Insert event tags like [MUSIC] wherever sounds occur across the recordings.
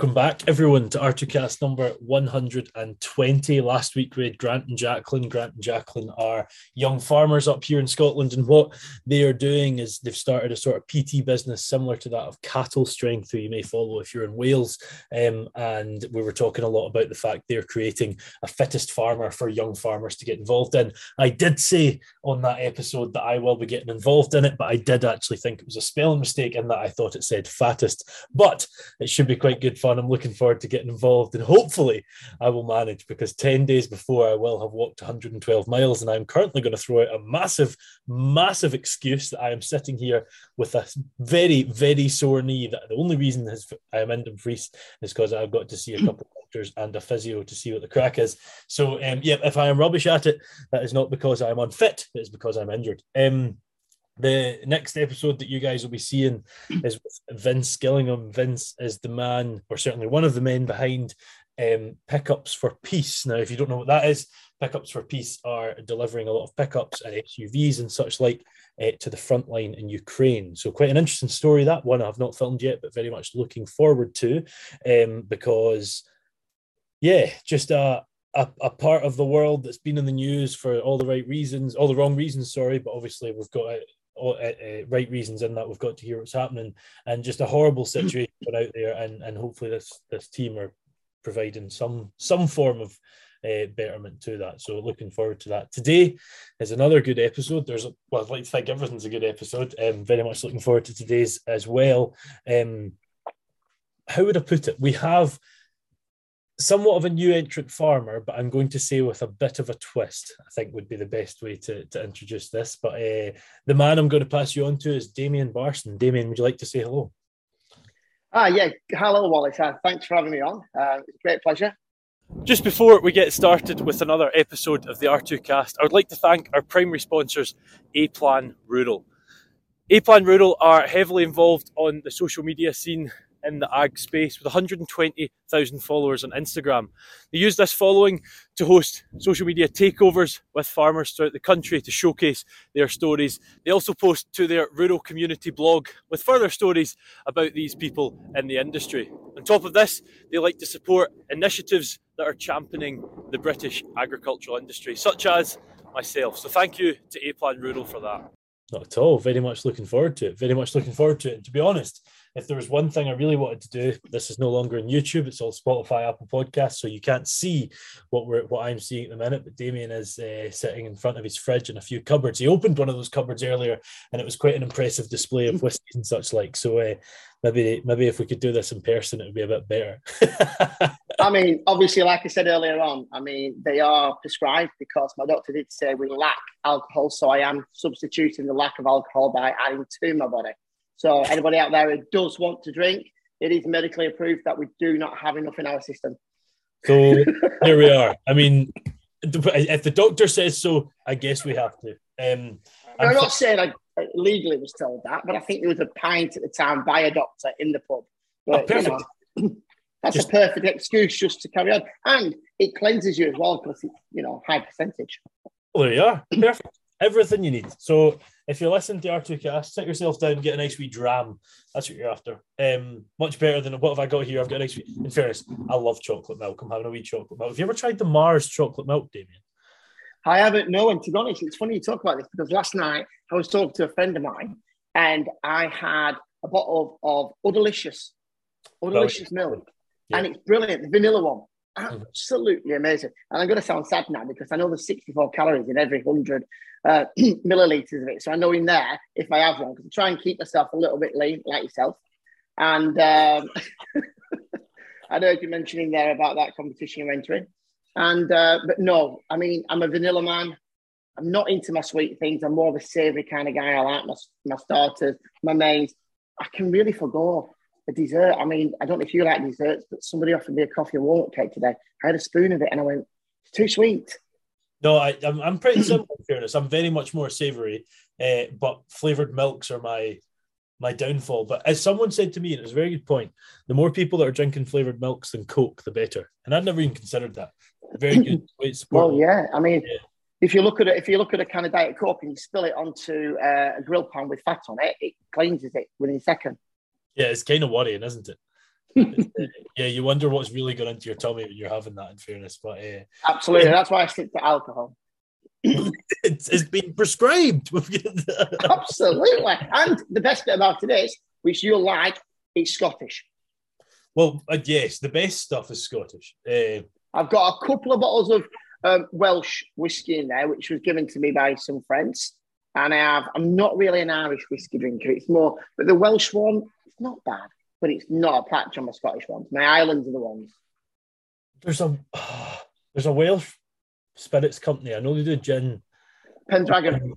Welcome back, everyone, to R2Kast number 120. Last week we had Grant and Jacqueline. Grant and Jacqueline are young farmers up here in Scotland, and what they are doing is they've started a sort of PT business similar to that of Cattle Strength, who you may follow if you're in Wales. Um, and we were talking a lot about the fact they're creating a fittest farmer for young farmers to get involved in. I did say on that episode that I will be getting involved in it, but I did actually think it was a spelling mistake in that I thought it said fattest. But it should be quite good good fun. I'm looking forward to getting involved, and hopefully, I will manage because 10 days before I will have walked 112 miles, and I'm currently going to throw out a massive, massive excuse that I am sitting here with a very, very sore knee. That the only reason is I am in Dumfries is because I've got to see a [LAUGHS] couple of doctors and a physio to see what the crack is. So, um, yeah, if I am rubbish at it, that is not because I'm unfit, it's because I'm injured. Um, the next episode that you guys will be seeing [CLEARS THROAT] is with Vince Gillingham. Vince is the man, or certainly one of the men behind um, Pickups for Peace. Now, if you don't know what that is, Pickups for Peace are delivering a lot of pickups and SUVs and such like uh, to the front line in Ukraine. So, quite an interesting story that one I've not filmed yet, but very much looking forward to um, because, yeah, just a, a, a, part of the world that's been in the news for all the right reasons, all the wrong reasons, sorry, but obviously we've got uh, uh, right reasons in that we've got to hear what's happening. And just a horrible situation out there and and hopefully this this team are providing some some form of uh, betterment to that. So looking forward to that. Today is another good episode. There's well i'd like to think everything's a good episode. Um very much looking forward to today's as well. Um how would i put it? We have somewhat of a new entrant farmer, but I'm going to say with a bit of a twist, I think would be the best way to, to introduce this. But uh, the man I'm going to pass you on to is Damian Barson. Damian, would you like to say hello? Ah, yeah. Hello, Wallace. Uh, thanks for having me on. Uh, it's a great pleasure. Just before we get started with another episode of the R2Kast, I would like to thank our primary sponsors, A Plan Rural. A Plan Rural are heavily involved on the social media scene in the ag space with 120,000 followers on Instagram. They use this following to host social media takeovers with farmers throughout the country to showcase their stories. They also post to their rural community blog with further stories about these people in the industry. On top of this, they like to support initiatives that are championing the British agricultural industry, such as myself. So thank you to A Plan Rural for that. Not at all. Very much looking forward to it. Very much looking forward to it. And to be honest, if there was one thing I really wanted to do, this is no longer on YouTube. It's all Spotify, Apple Podcasts, so you can't see what we're what I'm seeing at the minute. But Damian is uh, sitting in front of his fridge and a few cupboards. He opened one of those cupboards earlier, and it was quite an impressive display of whiskies and such like. So uh, maybe maybe if we could do this in person, it would be a bit better. [LAUGHS] I mean, obviously, like I said earlier on, I mean they are prescribed because my doctor did say we lack alcohol, so I am substituting the lack of alcohol by adding to my body. So anybody out there who does want to drink, it is medically approved that we do not have enough in our system. So here we are. I mean, if the doctor says so, I guess we have to. Um, I'm, I'm not saying I legally was told that, but I think there was a pint at the time by a doctor in the pub. But, perfect. You know, [CLEARS THROAT] that's just, a perfect excuse just to carry on, and it cleanses you as well because it's you know high percentage. Well, there you are. Perfect everything you need. So if you're listening to R2Kast, sit yourself down, get a nice wee dram. That's what you're after. Um, much better than what have I got here? I've got a nice wee. In fairness, I love chocolate milk. I'm having a wee chocolate milk. Have you ever tried the Mars chocolate milk, Damian? I haven't. No, and to be honest, it's funny you talk about this because last night I was talking to a friend of mine, and I had a bottle of, of Udalicious, Udalicious milk, yeah. and it's brilliant, the vanilla one. Absolutely amazing. And I'm going to sound sad now because I know there's 64 calories in every 100 uh, [CLEARS THROAT] milliliters of it. So I know in there, if I have one, because I try and keep myself a little bit lean, like yourself. And um, [LAUGHS] I heard you mentioning there about that competition you're entering. And, uh, but no, I mean, I'm a vanilla man. I'm not into my sweet things. I'm more of a savory kind of guy. I like my, my starters, my mains. I can really forgo a dessert. I mean, I don't know if you like desserts, but somebody offered me a coffee and walnut cake today. I had a spoon of it and I went, it's too sweet. No, I, I'm, I'm pretty similar in fairness. I'm very much more savoury, uh, but flavoured milks are my my downfall. But as someone said to me, and it was a very good point, the more people that are drinking flavoured milks than Coke, the better. And I'd never even considered that. Very good. [LAUGHS] well, yeah. I mean, yeah. if you look at it, if you look at a kind of diet Coke and you spill it onto uh, a grill pan with fat on it, it cleanses it within a second. Yeah, it's kind of worrying, isn't it? [LAUGHS] yeah, you wonder what's really going into your tummy when you're having that. In fairness, but uh, absolutely, that's why I stick to alcohol. [LAUGHS] it's, it's been prescribed. [LAUGHS] absolutely, and the best bit about it is, which you'll like, it's Scottish. Well, uh, yes, the best stuff is Scottish. Uh, I've got a couple of bottles of um, Welsh whiskey in there, which was given to me by some friends. And I have, I'm not really an Irish whiskey drinker. It's more, but the Welsh one, not bad, but it's not a patch on my Scottish ones. My islands are the ones. There's a, [SIGHS] there's a Welsh spirits company. I know they do gin. Penderyn.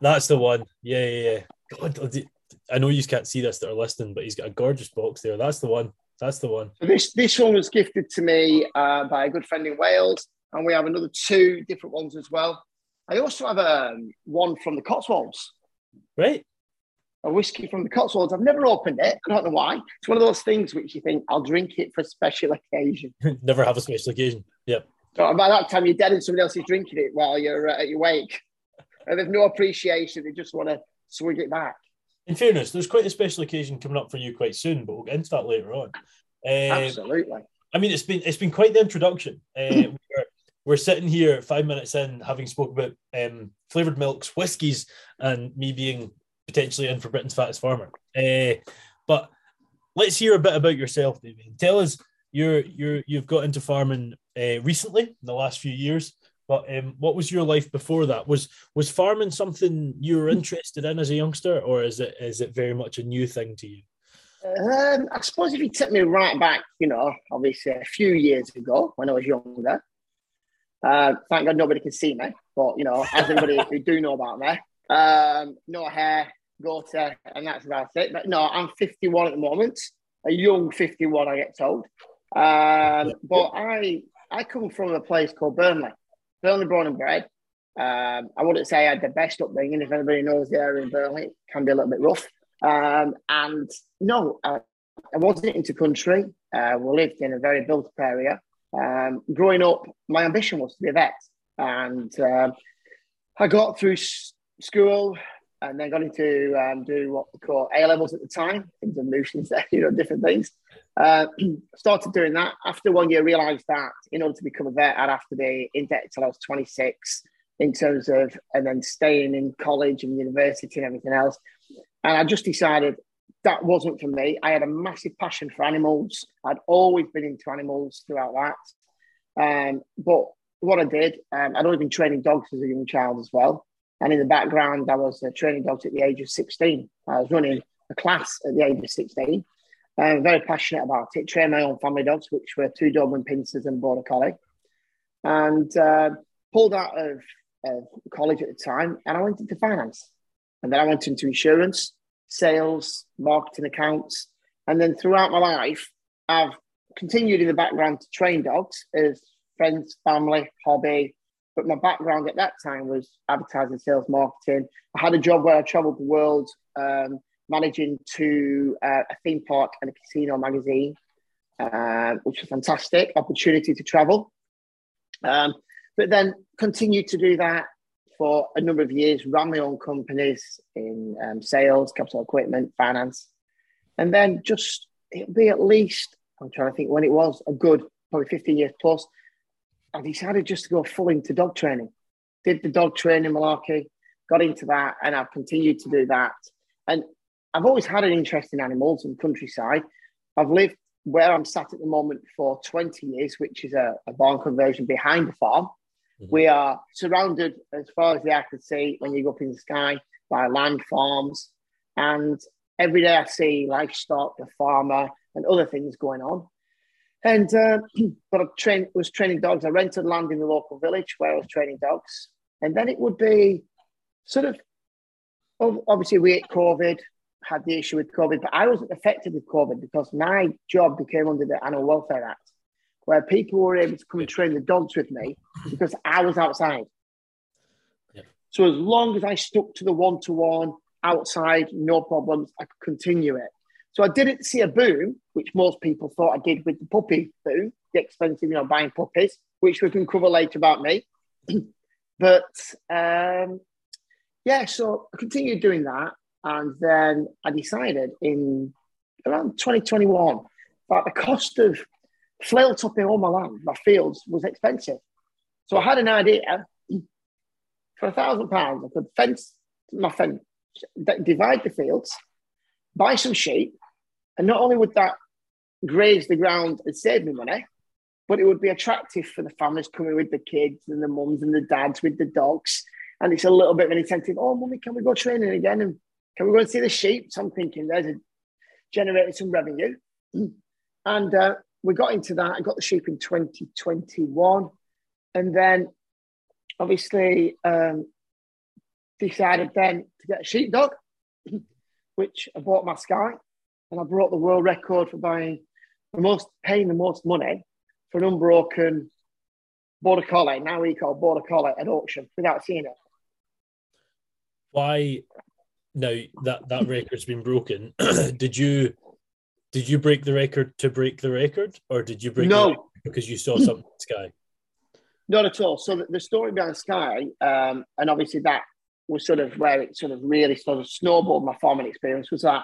That's the one. Yeah, yeah, yeah. God, I know you can't see this that are listening, but he's got a gorgeous box there. That's the one. That's the one. This this one was gifted to me uh, by a good friend in Wales, and we have another two different ones as well. I also have a um, one from the Cotswolds. Right. A whiskey from the Cotswolds. I've never opened it. I don't know why. It's one of those things which you think I'll drink it for a special occasion. [LAUGHS] never have a special occasion. Yep. So by that time, you're dead and somebody else is drinking it while you're uh, at your wake. And there's no appreciation. They just want to swing it back. In fairness, there's quite a special occasion coming up for you quite soon, but we'll get into that later on. Um, Absolutely. I mean, it's been it's been quite the introduction. Uh, [LAUGHS] we're, we're, sitting here five minutes in, having spoke about um, flavored milks, whiskies, and me being potentially in for Britain's fattest farmer. Uh, but let's hear a bit about yourself, David. Tell us you're you're you've got into farming uh, recently in the last few years. But um, what was your life before that? Was was farming something you were interested in as a youngster, or is it is it very much a new thing to you? Um, I suppose if you take me right back, you know, obviously a few years ago when I was younger. Uh, thank God nobody can see me, but you know, as anybody [LAUGHS] who do know about me, um, no hair, goatee, and that's about it. But no, I'm 51 at the moment, a young 51, I get told. Um, but I I come from a place called Burnley, Burnley born and bred. Um, I wouldn't say I had the best upbringing. If anybody knows the area in Burnley, it can be a little bit rough. Um, and no, I, I wasn't into country. Uh, we lived in a very built up area. Um, growing up, my ambition was to be a vet. And um, I got through s- school and then got into um, do what we call A levels at the time, things of motions, [LAUGHS] you know, different things. Uh, [CLEARS THROAT] started doing that. After one year, realised that in order to become a vet, I'd have to be in debt until I was 26 in terms of, and then staying in college and university and everything else. And I just decided that wasn't for me. I had a massive passion for animals. I'd always been into animals throughout that. Um, but what I did, um, I'd always been training dogs as a young child as well. And in the background, I was training dogs at the age of 16. I was running a class at the age of 16. I'm very passionate about it. Trained my own family dogs, which were two Doberman Pinschers and Border Collie. And uh, pulled out of, of college at the time and I went into finance. And then I went into insurance, sales, marketing accounts. And then throughout my life, I've continued in the background to train dogs as friends, family, hobby. But my background at that time was advertising, sales, marketing. I had a job where I traveled the world, um, managing to uh, a theme park and a casino magazine, uh, which was a fantastic opportunity to travel. Um, but then continued to do that for a number of years, ran my own companies in um, sales, capital equipment, finance. And then just, it'll be at least, I'm trying to think when it was, a good, probably 15 years plus, I decided just to go full into dog training. Did the dog training malarkey, got into that, and I've continued to do that. And I've always had an interest in animals and countryside. I've lived where I'm sat at the moment for 20 years, which is a, a barn conversion behind the farm. Mm-hmm. We are surrounded as far as the eye can see when you go up in the sky by land farms. And every day I see livestock, a farmer, and other things going on. And uh, [CLEARS THROAT] but I trained, was training dogs. I rented land in the local village where I was training dogs. And then it would be sort of obviously we had COVID, had the issue with COVID, but I wasn't affected with COVID because my job became under the Animal Welfare Act where people were able to come and train the dogs with me because I was outside. Yeah. So as long as I stuck to the one to one outside, no problems, I could continue it. So I didn't see a boom, which most people thought I did with the puppy boom, the expensive, you know, buying puppies, which we can cover later about me. [CLEARS THROAT] but um, yeah, so I continued doing that. And then I decided in around 2021 But the cost of flail topping all my land, my fields, was expensive. So I had an idea [CLEARS THROAT] for a thousand pounds, I could fence my fence, divide the fields, buy some sheep, and not only would that graze the ground and save me money, but it would be attractive for the families coming with the kids and the mums and the dads with the dogs. And it's a little bit of an incentive. Oh, mummy, can we go training again? And can we go and see the sheep? So I'm thinking there's a generating some revenue. [CLEARS THROAT] And uh, we got into that. I got the sheep in 2021. And then obviously um, decided then to get a sheepdog, [CLEARS THROAT] which I bought my Sky. And I brought the world record for buying the most, paying the most money for an unbroken border collie, now we call border collie at auction without seeing it. Why now that that record's been broken, [CLEARS THROAT] did you did you break the record to break the record, or did you break no because you saw something Sky? Not at all. So the, the story behind Sky, um, and obviously that was sort of where it sort of really sort of snowballed my farming experience was that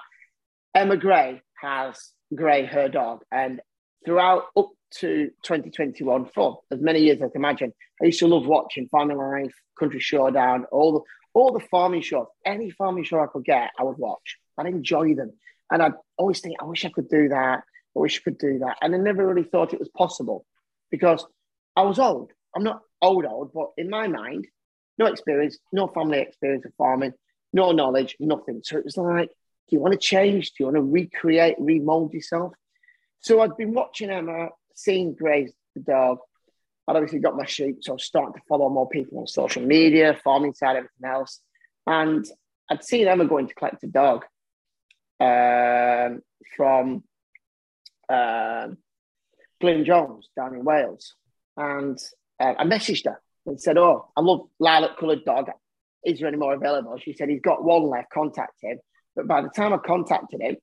Emma Gray has Gray, her dog, and throughout up to 2021, for as many years as I can imagine, I used to love watching Farming Life, Country Showdown, all the all the farming shows, any farming show I could get, I would watch. I'd enjoy them. And I'd always think, I wish I could do that. I wish I could do that. And I never really thought it was possible because I was old. I'm not old, old, but in my mind, no experience, no family experience of farming, no knowledge, nothing. So it was like, do you want to change? Do you want to recreate, remold yourself? So I'd been watching Emma, seeing Grace, the dog. I'd obviously got my sheep, so I was starting to follow more people on social media, farming side, everything else. And I'd seen Emma going to collect a dog um, from um, Glyn Jones down in Wales. And uh, I messaged her and said, Oh, I love lilac coloured dog. Is there any more available? She said, He's got one left, contact him. But by the time I contacted him,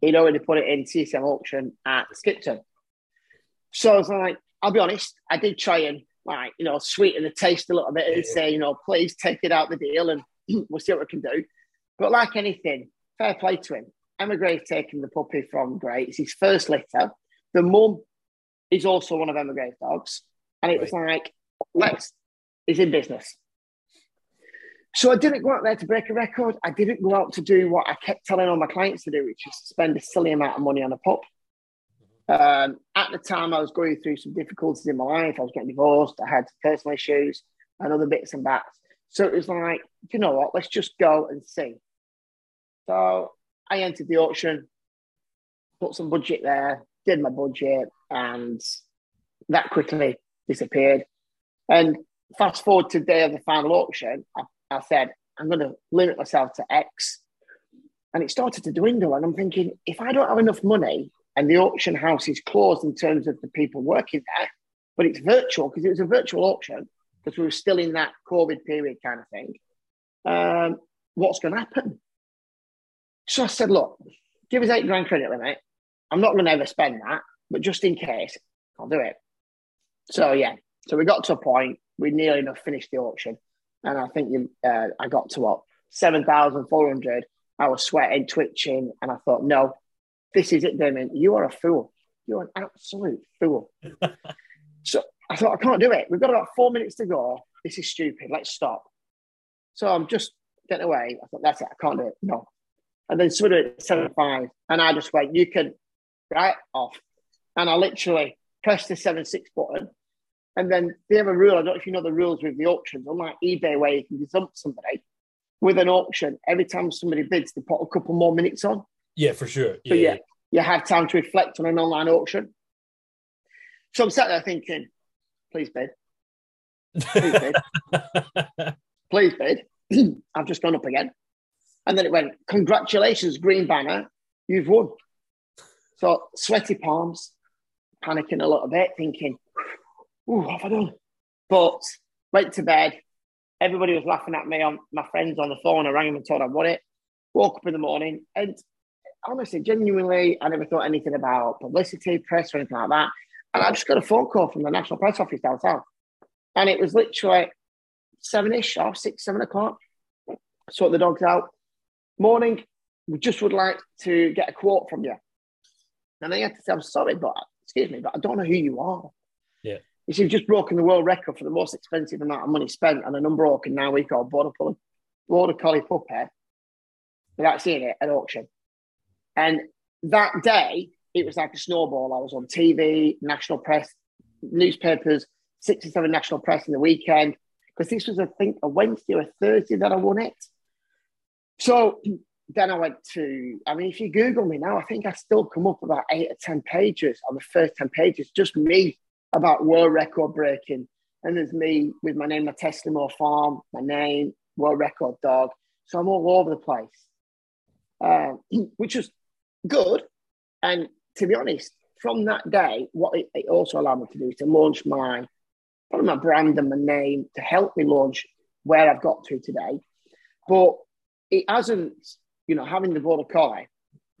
he'd already put it in CCM auction at Skipton. So I was like, I'll be honest, I did try and like, you know, sweeten the taste a little bit and say, you know, please take it out the deal and [CLEARS THROAT] we'll see what we can do. But like anything, fair play to him. Emma Gray's taken the puppy from Gray. It's his first litter. The mum is also one of Emma Gray's dogs. And it was like, let's, he's in business. So I didn't go out there to break a record. I didn't go out to do what I kept telling all my clients to do, which is spend a silly amount of money on a pup. Um, at the time, I was going through some difficulties in my life. I was getting divorced. I had personal issues and other bits and bats. So it was like, you know what? Let's just go and see. So I entered the auction, put some budget there, did my budget, and that quickly disappeared. And fast forward to the day of the final auction, I, I said, I'm going to limit myself to X. And it started to dwindle. And I'm thinking, if I don't have enough money and the auction house is closed in terms of the people working there, but it's virtual because it was a virtual auction because we were still in that COVID period kind of thing. Um, what's going to happen? So I said, look, give us eight grand credit limit. I'm not going to ever spend that, but just in case, I'll do it. So yeah, so we got to a point, we nearly enough finished the auction. And I think you, uh, I got to what, 7,400. I was sweating, twitching, and I thought, no, this is it, Damian. You are a fool. You're an absolute fool. [LAUGHS] so I thought, I can't do it. We've got about four minutes to go. This is stupid. Let's stop. So I'm just getting away. I thought, that's it. I can't do it. No. And then sort of seven five, and I just went, you can right off. And I literally pressed the seven six button. And then they have a rule. I don't know if you know the rules with the auctions, unlike eBay, where you can gazump somebody with an auction. Every time somebody bids, they put a couple more minutes on. Yeah, for sure. Yeah, so yeah, you have time to reflect on an online auction. So I'm sat there thinking, please bid. Please bid. [LAUGHS] please bid. [CLEARS THROAT] I've just gone up again. And then it went, congratulations, Green Banner, you've won. So sweaty palms, panicking a little bit, thinking, ooh, what have I done? But went to bed. Everybody was laughing at me on my friends on the phone. I rang them and told them I it. Woke up in the morning and honestly, genuinely, I never thought anything about publicity, press, or anything like that. And I just got a phone call from the National Press Office down south. And it was literally seven ish or six, seven o'clock. Sort the dogs out. Morning, we just would like to get a quote from you. And I had to say, I'm sorry, but excuse me, but I don't know who you are. See, you've just broken the world record for the most expensive amount of money spent on an unbroken now we call border collie, border collie puppy without seeing it at auction. And that day, it was like a snowball. I was on TV, national press, newspapers, six or seven national press in the weekend, because this was, I think, a Wednesday or a Thursday that I won it. So [CLEARS THROAT] then I went to, I mean, if you Google me now, I think I still come up about eight or 10 pages on the first 10 pages, just me about world record breaking. And there's me with my name, my Testimore farm, my name, world record dog. So I'm all over the place, uh, [CLEARS THROAT] which was good. And to be honest, from that day, what it, it, also allowed me to do is to launch my, probably my brand and my name to help me launch where I've got to today. But it hasn't, you know, having the border collie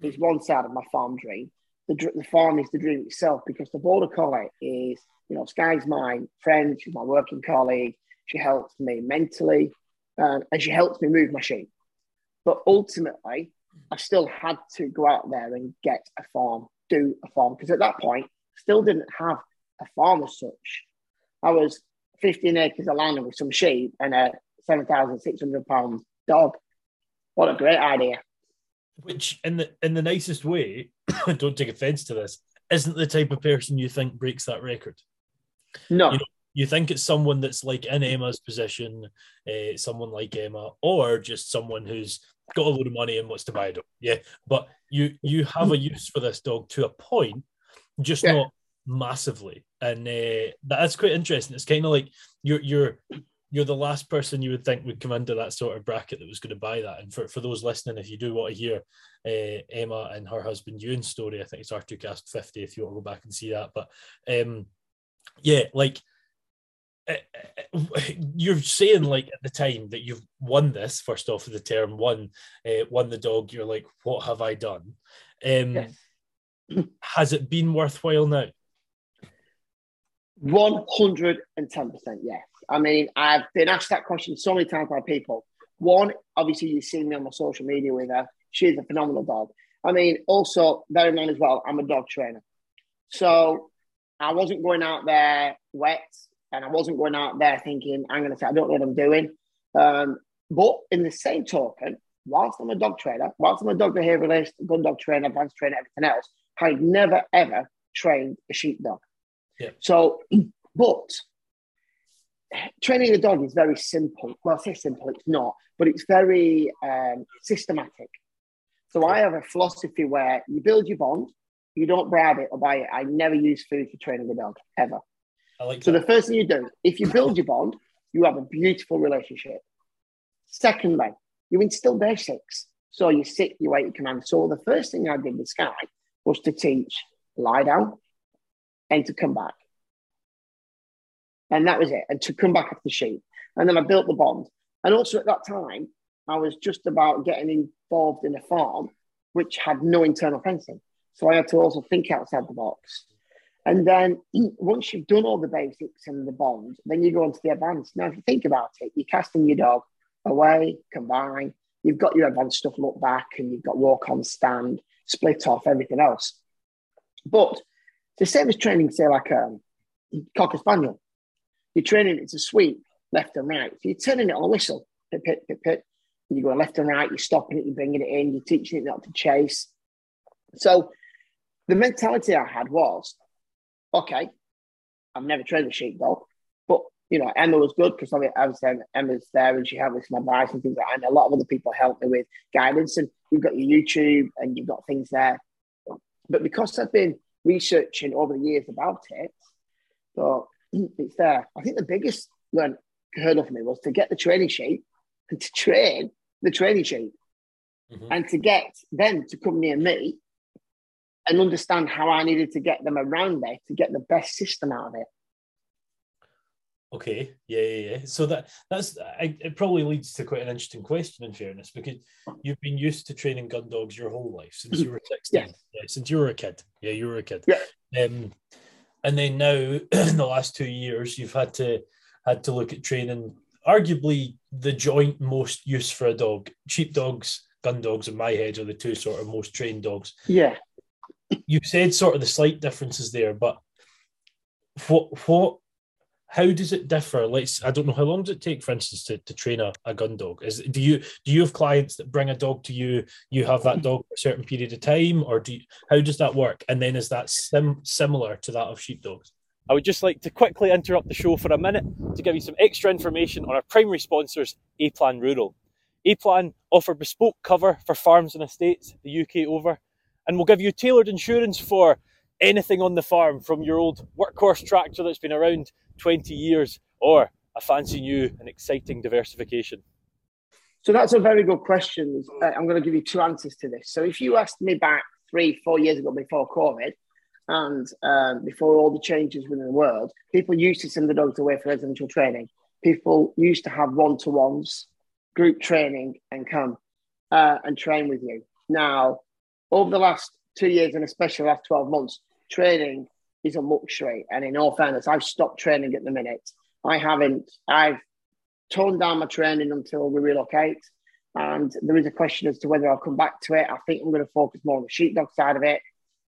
is one side of my farm dream. The, the farm is the dream itself because the border collie is, you know, Sky's my friend, she's my working colleague. She helps me mentally um, and she helps me move my sheep. But ultimately, I still had to go out there and get a farm, do a farm, because at that point, still didn't have a farm as such. I was 15 acres of land with some sheep and a 7,600 pound dog. What a great idea. Which, in the in the nicest way, [COUGHS] don't take offense to this, isn't the type of person you think breaks that record. No. You, know, you think it's someone that's like in Emma's position, uh, someone like Emma, or just someone who's got a load of money and wants to buy a dog. Yeah, but you you have a use for this dog to a point, just yeah. not massively, and uh, that's quite interesting. It's kind of like you're you're you're the last person you would think would come into that sort of bracket that was going to buy that. And for, for those listening, if you do want to hear uh, Emma and her husband Ewan's story, I think it's R2Kast 50 if you want to go back and see that. But um, yeah, like uh, you're saying like at the time that you've won this first off of the term one uh, won the dog you're like what have i done um yes. [CLEARS THROAT] has it been worthwhile now 110% yes i mean i've been asked that question so many times by people one obviously you've seen me on my social media with her she's a phenomenal dog i mean also bear in mind as well i'm a dog trainer so i wasn't going out there wet and I wasn't going out there thinking, I'm going to say, I don't know what I'm doing. Um, but in the same token, whilst I'm a dog trainer, whilst I'm a dog behavioralist, gun dog trainer, advanced trainer, everything else, I never ever trained a sheepdog. Yeah. So, [CLEARS THROAT] but training a dog is very simple. Well, I say simple, it's not, but it's very um, systematic. So I have a philosophy where you build your bond, you don't bribe it or buy it. I never use food for training a dog ever. Like so that. the first thing you do, if you build your bond, you have a beautiful relationship. Secondly, you instill basics. So you sit, you wait, you command. So the first thing I did with Sky was to teach lie down and to come back. And that was it. And to come back off the sheep. And then I built the bond. And also at that time, I was just about getting involved in a farm which had no internal fencing. So I had to also think outside the box. And then once you've done all the basics and the bond, then you go into the advanced. Now, if you think about it, you're casting your dog away, combine, you've got your advanced stuff look back, and you've got walk on stand, split off, everything else. But the same as training, say, like a um, Cocker Spaniel. You're training it to sweep left and right. So you're turning it on whistle, pit, pit, pit, pit. You go left and right, you're stopping it, you're bringing it in, you're teaching it not to chase. So the mentality I had was okay, I've never trained a sheepdog, but you know, Emma was good because was Emma's there and she had some advice and things like that. And a lot of other people helped me with guidance. And you've got your YouTube and you've got things there. But because I've been researching over the years about it, so it's there. I think the biggest learn hurdle for me was to get the training sheep and to train the training sheep mm-hmm. and to get them to come near me and understand how I needed to get them around there to get the best system out of it. Okay, yeah, yeah, yeah. So that that's I, it. Probably leads to quite an interesting question, in fairness, because you've been used to training gun dogs your whole life since you were sixteen. yeah. yeah. since you were a kid. Yeah, you were a kid. Yeah. Um, and then now [CLEARS THROAT] in the last two years, you've had to had to look at training arguably the joint most use for a dog. Sheep dogs, gun dogs, in my head are the two sort of most trained dogs. Yeah you said sort of the slight differences there, but what what how does it differ? Let's I don't know how long does it take, for instance, to, to train a, a gun dog? Is do you do you have clients that bring a dog to you? You have that dog for a certain period of time, or do you, how does that work? And then is that sim, similar to that of sheepdogs? I would just like to quickly interrupt the show for a minute to give you some extra information on our primary sponsors, A Plan Rural. A Plan offer bespoke cover for farms and estates the UK over, and will give you tailored insurance for anything on the farm from your old workhorse tractor that's been around 20 years or a fancy new and exciting diversification? So that's a very good question. Uh, I'm going to give you two answers to this. So if you asked me back three, four years ago before COVID and um, before all the changes within the world, people used to send the dogs away for residential training. People used to have one to ones, group training, and come uh, and train with you. Now, over the last two years and especially the last 12 months, training is a luxury. And in all fairness, I've stopped training at the minute. I haven't, I've toned down my training until we relocate. And there is a question as to whether I'll come back to it. I think I'm going to focus more on the sheepdog side of it.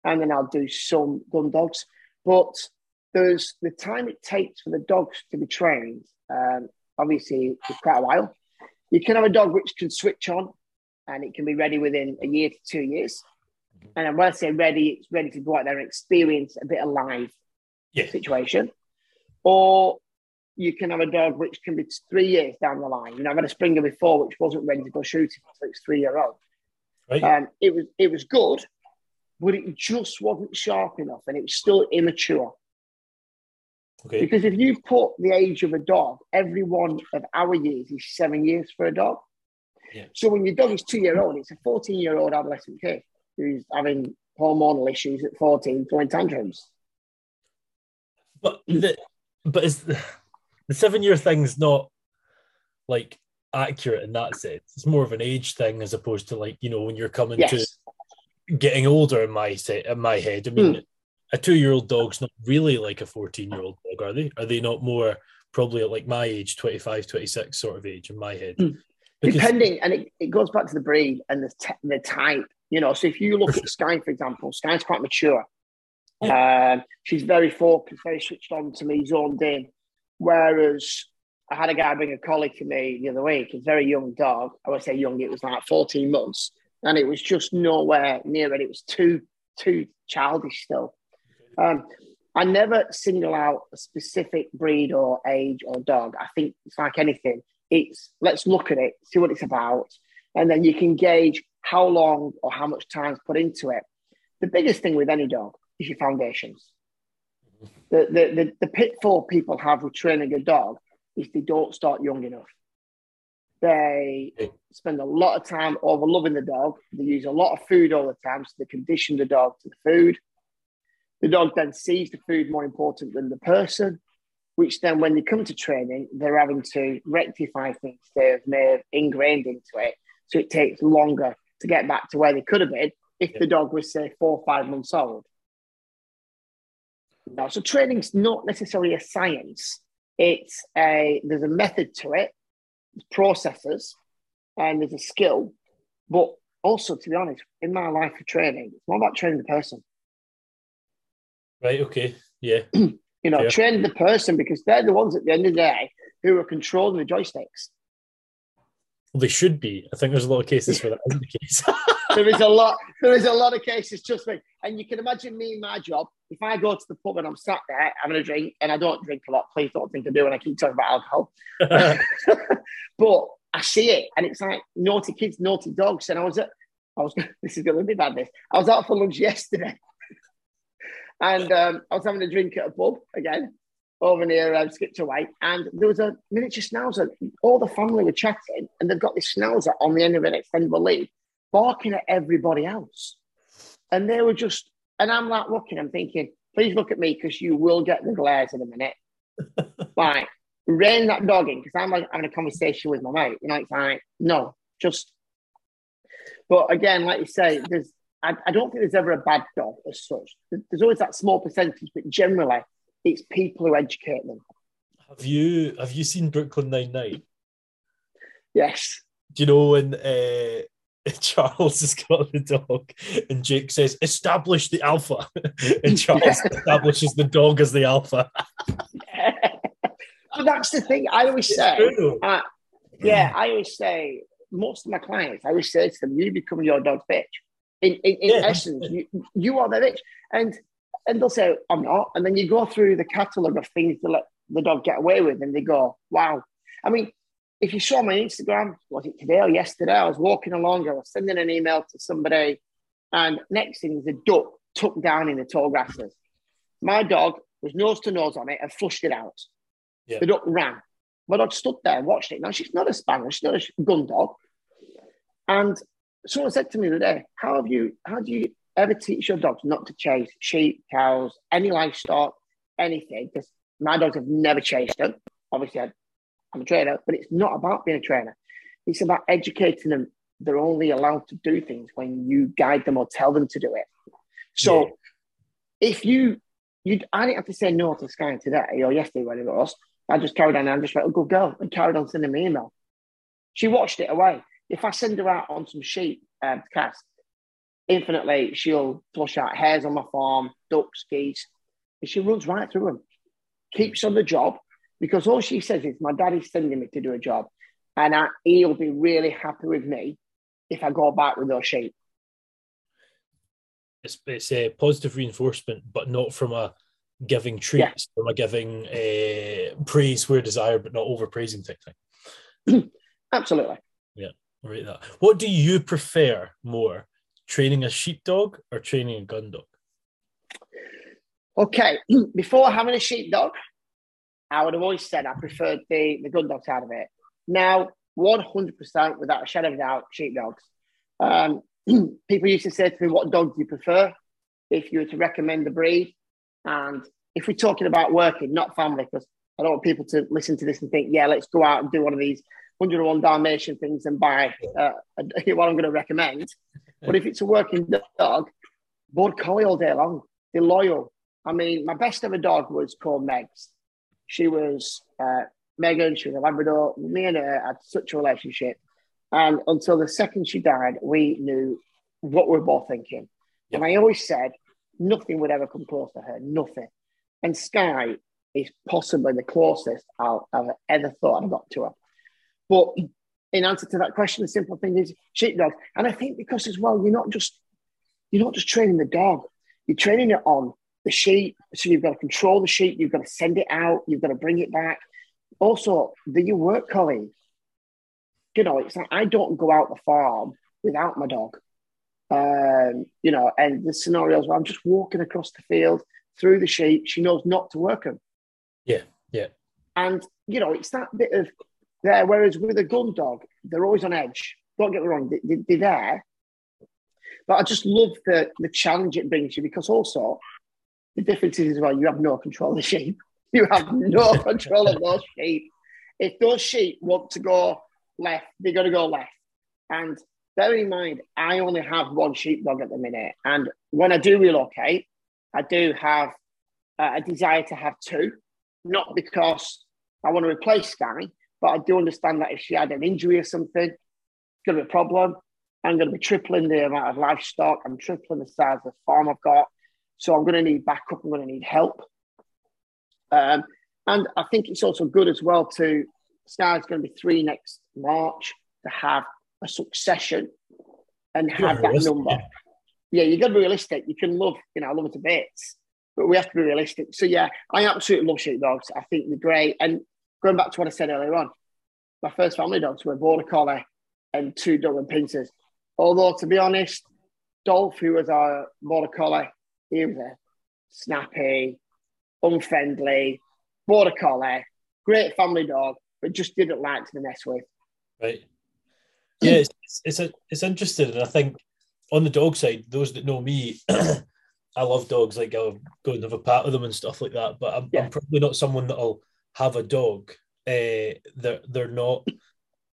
And then I'll do some gun dogs. But there's the time it takes for the dogs to be trained. Um, obviously, it's quite a while. You can have a dog which can switch on and it can be ready within a year to two years. And when I say ready, it's ready to go out there and experience a bit of live yeah. situation. Or you can have a dog which can be three years down the line. You know, I've had a Springer before which wasn't ready to go shooting until it's three year old. Right. Um, it was it was good, but it just wasn't sharp enough, and it was still immature. Okay. Because if you put the age of a dog, every one of our years is seven years for a dog. Yeah. So when your dog is two year old, it's a 14 year old adolescent kid who's having hormonal issues at 14 throwing tantrums. But the, but is the, the seven year thing's not like accurate in that sense. It's more of an age thing as opposed to like, you know, when you're coming yes. to getting older in my set in my head. I mean, mm. a two year old dog's not really like a 14 year old dog, are they? Are they not more probably at like my age, 25, 26 sort of age in my head? Mm. Because, Depending, and it, it goes back to the breed and the, t- the type you know, so if you look at Sky, for example, Sky's quite mature. Yeah. Um, she's very focused, very switched on to me, zoned in. Whereas I had a guy bring a collie to me the other week, a very young dog. I would say young, it was like 14 months. And it was just nowhere near it. It was too, too childish still. Um, I never single out a specific breed or age or dog. I think it's like anything. It's let's look at it, see what it's about, and then you can gauge how long or how much time is put into it. The biggest thing with any dog is your foundations. The, the, the, the pitfall people have with training a dog is they don't start young enough. They spend a lot of time over loving the dog. They use a lot of food all the time, so they condition the dog to the food. The dog then sees the food more important than the person, which then, when they come to training, they're having to rectify things they may have ingrained into it. So it takes longer to get back to where they could have been if yeah. the dog was, say, four or five months old. No, so training's not necessarily a science. It's a there's a method to it, processes, and there's a skill. But also, to be honest, in my life of training, it's more about training the person. Right. Okay. Yeah. [CLEARS THROAT] you know, yeah. train the person because they're the ones at the end of the day who are controlling the joysticks. Well, they should be. I think there's a lot of cases where that isn't the case. [LAUGHS] there is a lot. There is a lot of cases. Trust me. And you can imagine me in my job. If I go to the pub and I'm sat there having a drink, and I don't drink a lot, please don't think I do. And I keep talking about alcohol, [LAUGHS] [LAUGHS] but I see it, and it's like naughty kids, naughty dogs. And I was at, I was. This is going to be bad. This. I was out for lunch yesterday, and um, I was having a drink at a pub again, over near um, Skipton and there was a miniature schnauzer. All the family were chatting, and they've got this schnauzer on the end of an extendable lead, barking at everybody else. And they were just, and I'm like looking, I'm thinking, please look at me because you will get the glares in a minute. [LAUGHS] like, rein that dog in because I'm like having a conversation with my mate. You know, it's like, no, just. But again, like you say, there's, I, I don't think there's ever a bad dog as such. There's always that small percentage, but generally, it's people who educate them. Have you have you seen Brooklyn Nine Nine? Yes. Do you know when uh, [LAUGHS] Charles has got the dog, and Jake says, "Establish the alpha," [LAUGHS] and Charles [LAUGHS] yeah. establishes the dog as the alpha. But that's the thing. I always say, uh, yeah, I always say, most of my clients, I always say to them, "You become your dog's bitch." In, in, in yeah. essence, you, you are the bitch, and and they'll say, "I'm not," and then you go through the catalogue of things to let the dog get away with, and they go, "Wow." I mean, if you saw my Instagram, was it today or yesterday? I was walking along, I was sending an email to somebody, and next thing is a duck tucked down in the tall grasses. My dog was nose to nose on it and flushed it out. Yeah. The duck ran. My dog stood there and watched it. Now, she's not a spaniel, she's not a gun dog. And someone said to me the day, How have you, how do you ever teach your dogs not to chase sheep, cows, any livestock, anything? Because my dogs have never chased them. Obviously, I I'm a trainer, but it's not about being a trainer. It's about educating them. They're only allowed to do things when you guide them or tell them to do it. So yeah. if you, you, I didn't have to say no to Sky today or yesterday when it was. I just carried on and I'm just like, oh, good girl, and carried on sending me email. She watched it away. If I send her out on some sheep um, cast, infinitely, she'll flush out hares on my farm, ducks, geese, and she runs right through them. Keeps on the job, because all she says is, My daddy's sending me to do a job, and I, he'll be really happy with me if I go back with those sheep. It's, it's a positive reinforcement, but not from a giving treats, yeah. from a giving a uh, praise where desired, but not overpraising type thing. [CLEARS THROAT] Absolutely. Yeah, right. That. What do you prefer more, training a sheepdog or training a gun dog? Okay, [CLEARS THROAT] before having a sheepdog, I would have always said I preferred the, the gun dog side of it. Now, 100% without a shadow of a doubt, sheepdogs. Um, [CLEARS THROAT] people used to say to me, What dog do you prefer? If you were to recommend the breed. And if we're talking about working, not family, because I don't want people to listen to this and think, Yeah, let's go out and do one of these 101 Dalmatian things and buy uh, [LAUGHS] what I'm going to recommend. But if it's a working dog, Border Collie all day long. They're loyal. I mean, my best ever dog was called Megs. She was uh, Megan, she was a Labrador. Me and her had such a relationship. And until the second she died, we knew what we were both thinking. Yep. And I always said nothing would ever come close to her, nothing. And Sky is possibly the closest I'll, I've ever thought I got to her. But in answer to that question, the simple thing is sheepdog. And I think because as well, you're not just you're not just training the dog, you're training it on the sheep. So you've got to control the sheep, you've got to send it out, you've got to bring it back. Also, the your work colleague. You know, it's like I don't go out the farm without my dog. Um, you know, and the scenarios where I'm just walking across the field through the sheep, she knows not to work them. Yeah, yeah. And you know, it's that bit of there. Whereas with a gun dog, they're always on edge. Don't get me wrong, they, they, they're there. But I just love the the challenge it brings you because also the difference is as well, you have no control of the sheep. [LAUGHS] You have no [LAUGHS] control of those sheep. If those sheep want to go left, they're going to go left. And bear in mind, I only have one sheepdog at the minute. And when I do relocate, I do have uh, a desire to have two, not because I want to replace Sky, but I do understand that if she had an injury or something, it's going to be a problem. I'm going to be tripling the amount of livestock. I'm tripling the size of the farm I've got. So I'm going to need backup. I'm going to need help. Um, and I think it's also good as well to Sky's going to be three next March to have a succession and have that number. Yeah, you got to be realistic. You can love, you know, I love it to bits, but we have to be realistic. So yeah, I absolutely love sheepdogs. I think they're great. And going back to what I said earlier on, my first family dogs were border collie and two Doberman pinschers. Although to be honest, Dolph, who was our border collie, he was a snappy, unfriendly, border collie, great family dog, but just didn't like to mess with. Right. Yeah, it's, it's, it's, it's interesting. And I think on the dog side, those that know me, [CLEARS THROAT] I love dogs. Like I'll go and have a pat with them and stuff like that. But I'm, yeah. I'm probably not someone that'll have a dog. Uh, they're they're not.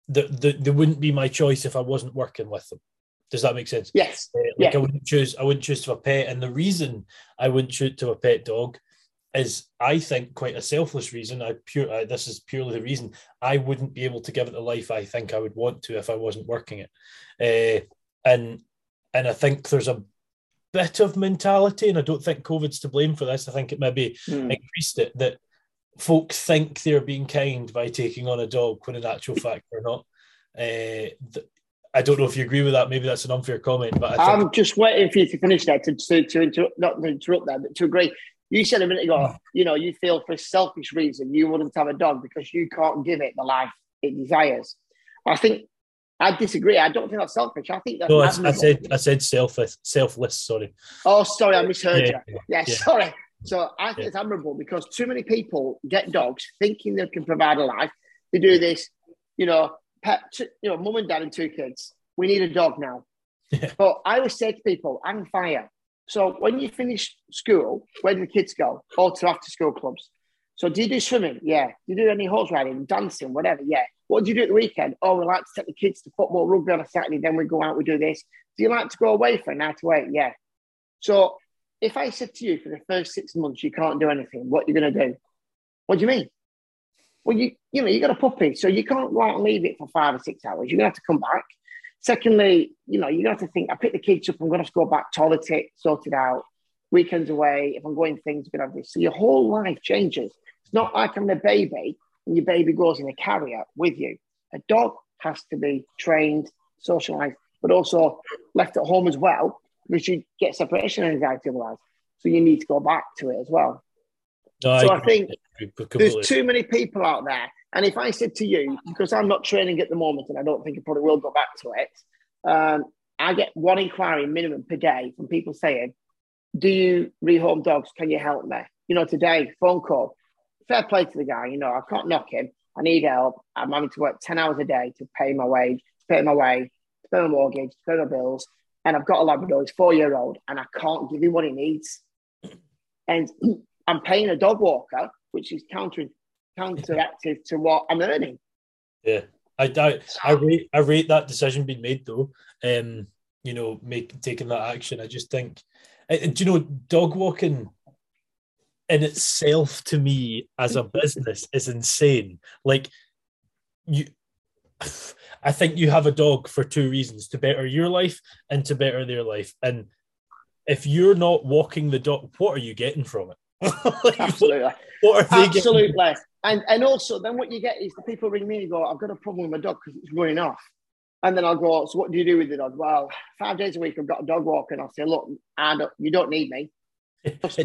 They, they, they wouldn't be my choice if I wasn't working with them. Does that make sense? Yes. Uh, like yeah. I wouldn't choose. I wouldn't choose to a pet, and the reason I wouldn't choose to a pet dog is, I think, quite a selfless reason. I pure. Uh, this is purely the reason I wouldn't be able to give it the life I think I would want to if I wasn't working it. Uh, and and I think there's a bit of mentality, and I don't think COVID's to blame for this. I think it maybe mm. increased it that folk think they're being kind by taking on a dog when in actual fact they're not. Uh, I don't know if you agree with that. Maybe that's an unfair comment, but I am just waiting for you to finish that to, to, to interrupt, not to interrupt that, but to agree. You said a minute ago, hmm. you know, you feel for a selfish reason you wouldn't have a dog because you can't give it the life it desires. I think I disagree. I don't think that's selfish. I think that's no. I, I, said I said selfless. Selfless. Sorry. Oh, sorry, I misheard yeah, you. Yeah, yeah, sorry. So I think yeah. it's admirable because too many people get dogs thinking they can provide a life. They do this, you know, pet, you know, mum and dad and two kids. We need a dog now. Yeah. But I always say to people, I'm fire. So when you finish school, where do the kids go? All to after school clubs. So do you do swimming? Yeah. Do you do any horse riding, dancing, whatever? Yeah. What do you do at the weekend? Oh, we like to take the kids to football, rugby on a Saturday. Then we go out, we do this. Do you like to go away for a night away? Yeah. So if I said to you for the first six months you can't do anything, what are you going to do? What do you mean? Well, you you know you got a puppy, so you can't go out and leave it for five or six hours. You're gonna have to come back. Secondly, you know you're going to have to think. I pick the kids up. I'm gonna have to go back, toilet it, sort it out. Weekends away. If I'm going things, we're gonna have this. So your whole life changes. It's not like I'm a baby and your baby goes in a carrier with you. A dog has to be trained, socialized, but also left at home as well because you get separation anxiety otherwise. So you need to go back to it as well. No, so I, I think there's too many people out there. And if I said to you, because I'm not training at the moment and I don't think I probably will go back to it, um, I get one inquiry minimum per day from people saying, Do you rehome dogs? Can you help me? You know, today, phone call. Fair play to the guy, you know, I can't knock him. I need help. I'm having to work 10 hours a day to pay my wage, to pay my way, to pay my mortgage, to pay my bills and I've got a Labrador, he's four year old, and I can't give him what he needs. And [CLEARS THROAT] I'm paying a dog walker, which is counter counteractive to what I'm earning. Yeah, I doubt. I rate I rate that decision being made though. Um, you know, make taking that action. I just think, do you know, dog walking in itself to me as a business is insane. Like you I think you have a dog for two reasons to better your life and to better their life. And if you're not walking the dog, what are you getting from it? [LAUGHS] like, Absolutely. Absolutely. Getting? And and also then what you get is the people ring me and go, I've got a problem with my dog because it's running off. And then I'll go, so what do you do with the dog? Well, five days a week I've got a dog walker. And I'll say, look, I don't, you don't need me. [LAUGHS] Does,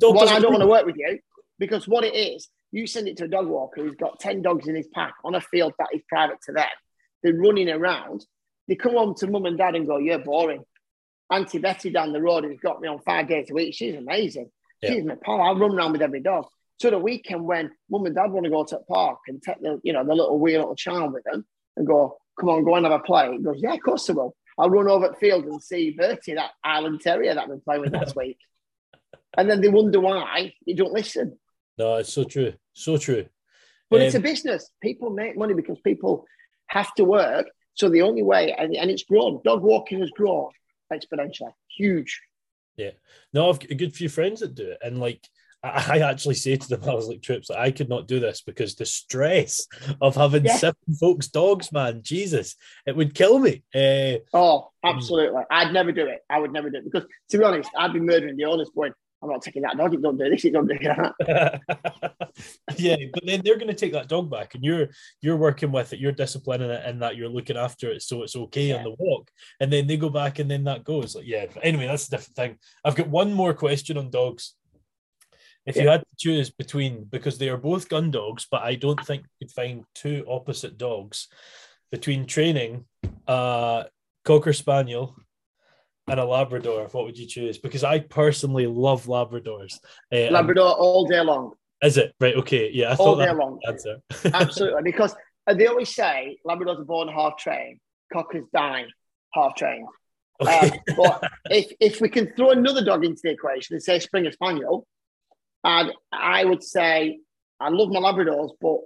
One, I don't want to work with you because what it is, you send it to a dog walker who's got 10 dogs in his pack on a field that is private to them. They're running around. They come home to mum and dad and go, You're boring. Auntie Betty down the road has got me on five days a week. She's amazing. Yeah. She's my pal. I run around with every dog. So the weekend when mum and dad want to go to the park and take the, you know, the little wee little child with them and go, come on, go and have a play. He goes, yeah, of course I will. I'll run over at field and see Bertie, that Highland Terrier that I've been playing with last [LAUGHS] week. And then they wonder why you don't listen. No, it's so true. So true. But um, it's a um, business. People make money because people have to work. So the only way, and, and it's grown, dog walking has grown exponentially, huge. Yeah. No, I've got a good few friends that do it. And like, I actually say to them, I was like, Trips, I could not do this because the stress of having yeah. seven folks' dogs, man, Jesus, it would kill me. Uh, oh, absolutely. I'd never do it. I would never do it because, to be honest, I'd be murdering the owners going, I'm not taking that dog. You don't do this. You don't do that. [LAUGHS] yeah, but then they're going to take that dog back, and you're you're working with it. You're disciplining it, and that you're looking after it, so it's okay yeah. on the walk. And then they go back, and then that goes. Like, yeah. But anyway, that's a different thing. I've got one more question on dogs. If yeah. you had to choose between, because they are both gun dogs, but I don't think you could find two opposite dogs between training uh cocker spaniel and a Labrador, what would you choose? Because I personally love Labradors. Uh, Labrador all day long. Is it right? Okay, yeah, I all day long. Answer. [LAUGHS] Absolutely, because they always say Labradors are born half trained, Cockers die half trained. Okay. Um, [LAUGHS] but if if we can throw another dog into the equation and say Springer Spaniel, and I would say I love my Labradors, but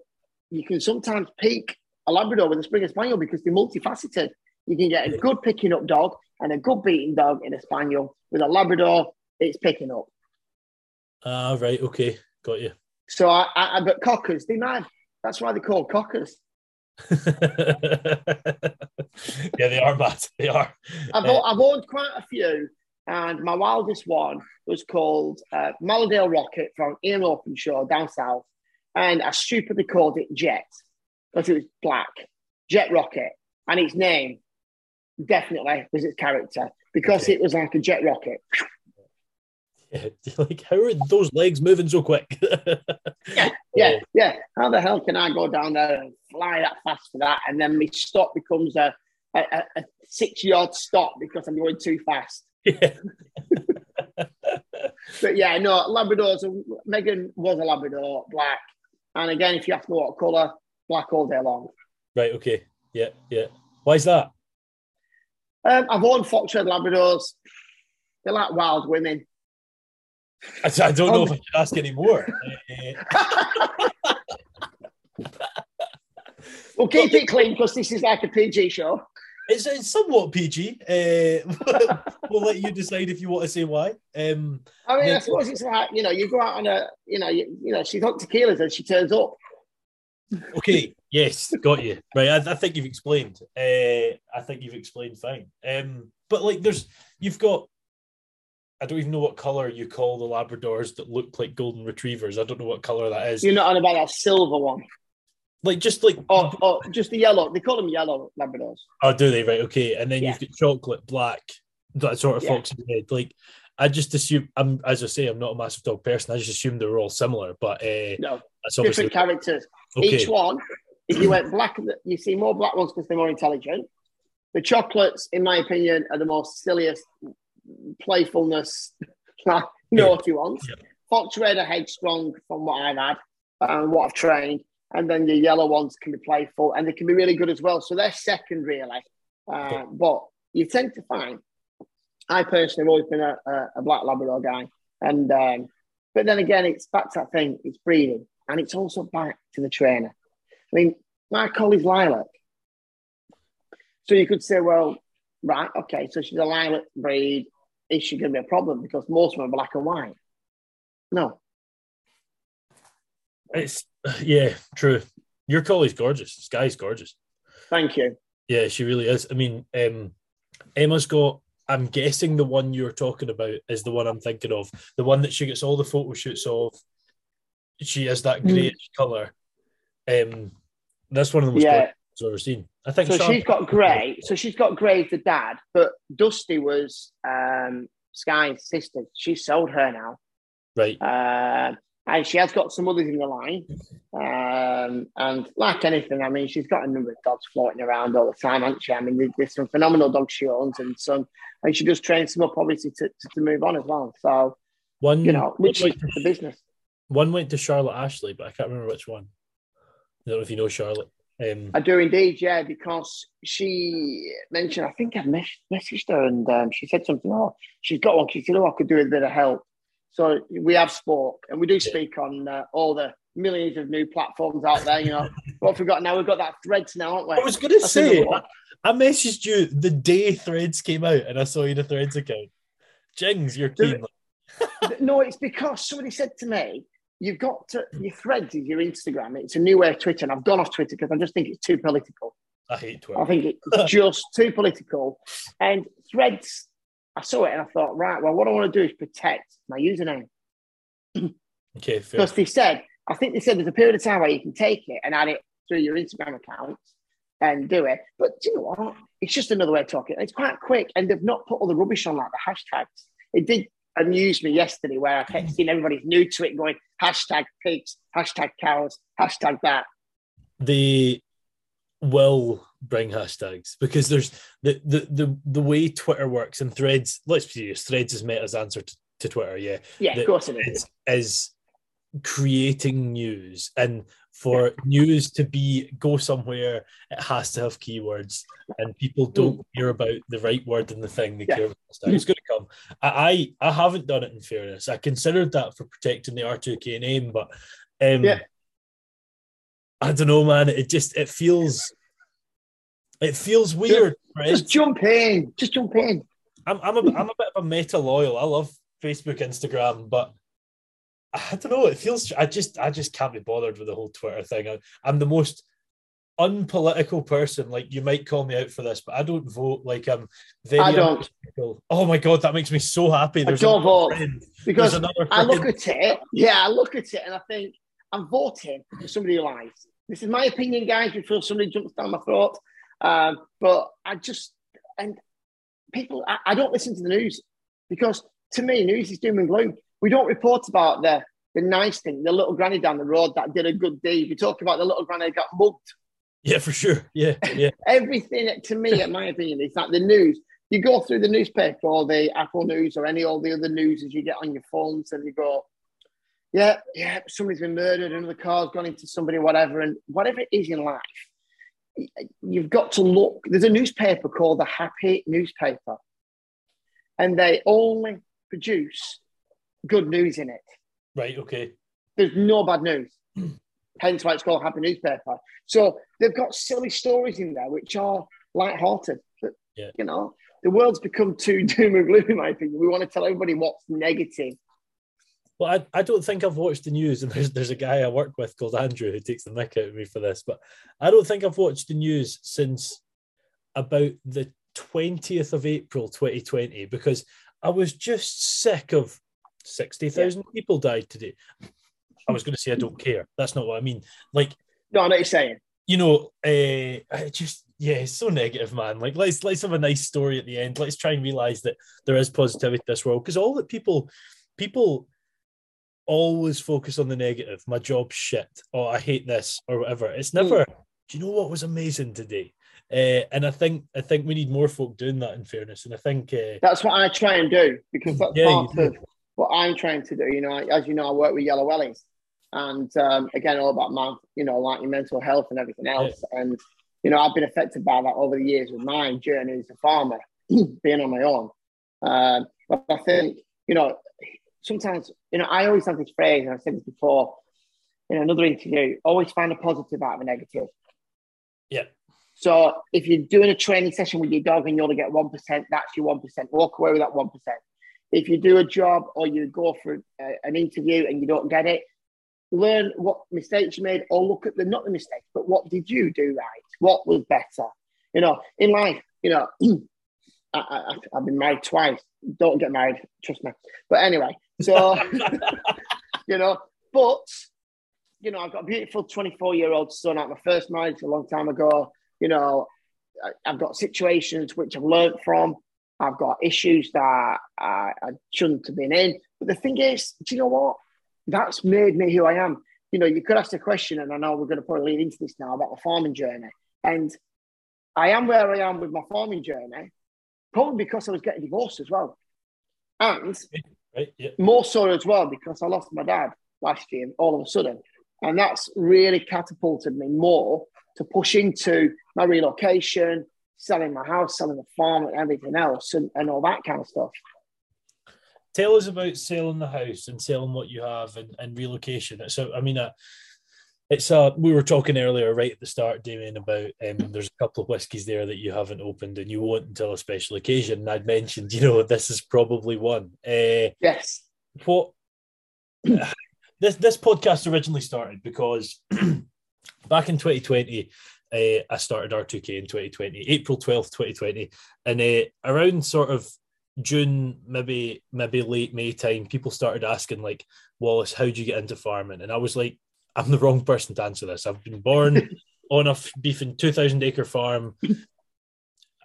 you can sometimes peak a Labrador with a Springer Spaniel because they're multifaceted. You can get a good picking up dog and a good beating dog in a spaniel. With a Labrador, it's picking up. Ah, uh, right. Okay. Got you. So I, I, but cockers, they mad. That's why they're called cockers. [LAUGHS] yeah, they are bad. [LAUGHS] They are. I've, uh, I've owned quite a few, and my wildest one was called uh, Malladale Rocket from Ian Openshaw down south, and I stupidly called it Jet because it was black, Jet Rocket, and its name definitely was its character because it was like a jet rocket. Yeah, [LAUGHS] like how are those legs moving so quick? [LAUGHS] yeah, oh. yeah, yeah. How the hell can I go down there and fly that fast for that, and then my stop becomes a, a, a six yard stop because I'm going too fast? [LAUGHS] Yeah. but yeah, no, Labradors. Megan was a Labrador, black, and again, if you have to know what colour, black all day long. Right. Okay. Yeah. Yeah. Why is that? Um, I've owned fox red Labradors. They're like wild women. I, I don't know um, if I should ask any more. [LAUGHS] we'll keep it clean because this is like a PG show. It's, it's somewhat PG. Uh, [LAUGHS] we'll let you decide if you want to say why. Um, I mean, I suppose it's like you know, you go out on a, you know, you, you know, she's got tequilas and she turns up. Okay. Yes, got you. Right. I, I think you've explained. Uh, I think you've explained fine. Um, but like, there's you've got. I don't even know what color you call the Labradors that look like golden retrievers. I don't know what color that is. You're not on about that silver one. Like just like oh, oh just the yellow. They call them yellow Labradors. Oh, do they? Right. Okay. And then yeah. you've got chocolate, black, that sort of yeah. foxy red. Like I just assume I'm as I say, I'm not a massive dog person. I just assume they're all similar, but uh, no, different characters. Okay. Each one, if you went black, you see more black ones because they're more intelligent. The chocolates, in my opinion, are the most silliest playfulness, [LAUGHS] naughty yeah. ones. Yeah. Fox red are headstrong from what I've had and what I've trained, and then the yellow ones can be playful and they can be really good as well. So they're second, really. Uh, but you tend to find I personally have always been a, a, a black Labrador guy, and um, but then again, it's back to that thing. It's breeding, and it's also back to the trainer. I mean, my collie's lilac, so you could say, well, right, okay, so she's a lilac breed. Is she going to be a problem because most of them are black and white? No. It's yeah, true. Your collie's gorgeous. This guy's gorgeous. Thank you. Yeah, she really is. I mean, um, Emma's got I'm guessing the one you're talking about is the one I'm thinking of. The one that she gets all the photo shoots of. She has that greyish mm. colour. Um, that's one of the most yeah. I've ever seen. I think so. she's got grey. So she's got grey the dad, but Dusty was um, Sky's sister. She sold her now. Right. Uh, and she has got some others in the line. Um, and like anything, I mean, she's got a number of dogs floating around all the time, hasn't she? I mean, there's some phenomenal dogs she owns and some, and she just trains them up, obviously, to, to, to move on as well. So, one, you know, which is the business. One went to Charlotte Ashley, but I can't remember which one. I don't know if you know Charlotte. Um, I do indeed, yeah, because she mentioned, I think I mess- messaged her and um, she said something, oh, she's got one. She said, oh, I could do a bit of help. So we have spoke, and we do speak on uh, all the millions of new platforms out there. You know, [LAUGHS] what we've got now? We've got that Threads now, aren't we? I was going to say, I, I, messaged you the day Threads came out, and I saw you the Threads account. Jings, you're keen. [LAUGHS] no, it's because somebody said to me, "You've got to your Threads is your Instagram. It's a new way of Twitter." And I've gone off Twitter because I just think it's too political. I hate Twitter. I think it's [LAUGHS] just too political. And Threads I saw it and I thought, right, well, what I want to do is protect my username. [CLEARS THROAT] okay, because they said, I think they said there's a period of time where you can take it and add it through your Instagram account and do it. But do you know what? It's just another way of talking. It's quite quick, and they've not put all the rubbish on like the hashtags. It did amuse me yesterday where I kept seeing everybody's new to it going hashtag pigs, hashtag cows, hashtag that. The will bring hashtags because there's the the the, the way Twitter works and threads, let's be serious, threads is Meta's answer to, to Twitter, yeah. Yeah, the, of course it is. Is creating news and for yeah. news to be go somewhere it has to have keywords and people don't mm. care about the right word in the thing they yeah. care about it's going to I, I haven't done it in fairness i considered that for protecting the r2k name but um yeah I don't know, man. It just it feels it feels weird. Just, just jump in. Just jump in. I'm I'm a I'm a bit of a meta loyal. I love Facebook, Instagram, but I don't know. It feels I just I just can't be bothered with the whole Twitter thing. I, am the most unpolitical person. Like you might call me out for this, but I don't vote. Like I'm very. I don't. Oh my god, that makes me so happy. There's I don't vote because I look at it. Yeah, I look at it and I think I'm voting for somebody who lies. This is my opinion, guys. Before somebody jumps down my throat, um, but I just and people, I, I don't listen to the news because to me, news is doom and gloom. We don't report about the the nice thing, the little granny down the road that did a good deed. We talk about the little granny that got mugged yeah, for sure. Yeah, yeah. [LAUGHS] Everything to me, in my opinion, is like the news. You go through the newspaper or the Apple News or any all the other news as you get on your phones, and you go, "Yeah, yeah, somebody's been murdered, another car's gone into somebody, whatever." And whatever it is in life, you've got to look. There's a newspaper called the Happy Newspaper, and they only produce good news in it. Right. Okay. There's no bad news. [CLEARS THROAT] hence why it's called Happy Newspaper. So they've got silly stories in there which are light-hearted. But yeah. you know, the world's become too [LAUGHS] doom and gloom, in my opinion. We want to tell everybody what's negative. Well, I, I don't think I've watched the news, and there's there's a guy I work with called Andrew who takes the mick out of me for this, but I don't think I've watched the news since about the 20th of April 2020 because I was just sick of 60,000 yeah. people died today. I was going to say I don't care. That's not what I mean. Like, no, I know you're saying. You know, uh, just yeah, it's so negative, man. Like, let's let's have a nice story at the end. Let's try and realize that there is positivity in this world because all that people people always focus on the negative. My job's shit. Oh, I hate this or whatever. It's hmm. never. Mm. Do you know what was amazing today? Uh, and I think I think we need more folk doing that. In fairness, and I think uh, that's what I try and do because that's yeah, part of what I'm trying to do. You know, as you know, I work with Yellow Wellies, and um, again, all about my, you know, like your mental health and everything else. And you know, I've been affected by that over the years with my journey as a farmer, [CLEARS THROAT] being on my own. Um, but I think, you know, sometimes, you know, I always have this phrase, and I've said this before in another interview: always find a positive out of a negative. Yeah. So if you're doing a training session with your dog and you only get one percent, that's your one percent. Walk away with that one percent. If you do a job or you go for a, an interview and you don't get it, learn what mistakes you made or look at the not the mistakes, but what did you do right? What was better? You know, in life, you know, [CLEARS THROAT] I, have been married twice. Don't get married, trust me. But anyway, so, [LAUGHS] you know, but, you know, I've got a beautiful 24 year old son out my first marriage a long time ago. You know, I, I've got situations which I've learned from. I've got issues that I, I shouldn't have been in. But the thing is, do you know what? That's made me who I am. You know, you could ask a question, and I know we're going to probably lead into this now about my farming journey. And I am where I am with my farming journey, probably because I was getting divorced as well. And right, yeah. more so as well because I lost my dad last year all of a sudden. And that's really catapulted me more to push into my relocation, selling my house, selling the farm, and everything else, and, and all that kind of stuff tell us about selling the house and selling what you have and, and relocation. So, I mean, uh, it's uh, we were talking earlier right at the start, Damian, about um, there's a couple of whiskies there that you haven't opened and you won't until a special occasion. And I'd mentioned, you know, this is probably one. Uh, yes. What [CLEARS THROAT] this this podcast originally started because [CLEARS THROAT] back in 2020, uh, I started R2K in 2020, April 12th, 2020, and uh, around sort of June, maybe maybe late May time, people started asking like, Wallace, how would you get into farming? And I was like, I'm the wrong person to answer this. I've been born [LAUGHS] on a beefing 2,000 acre farm.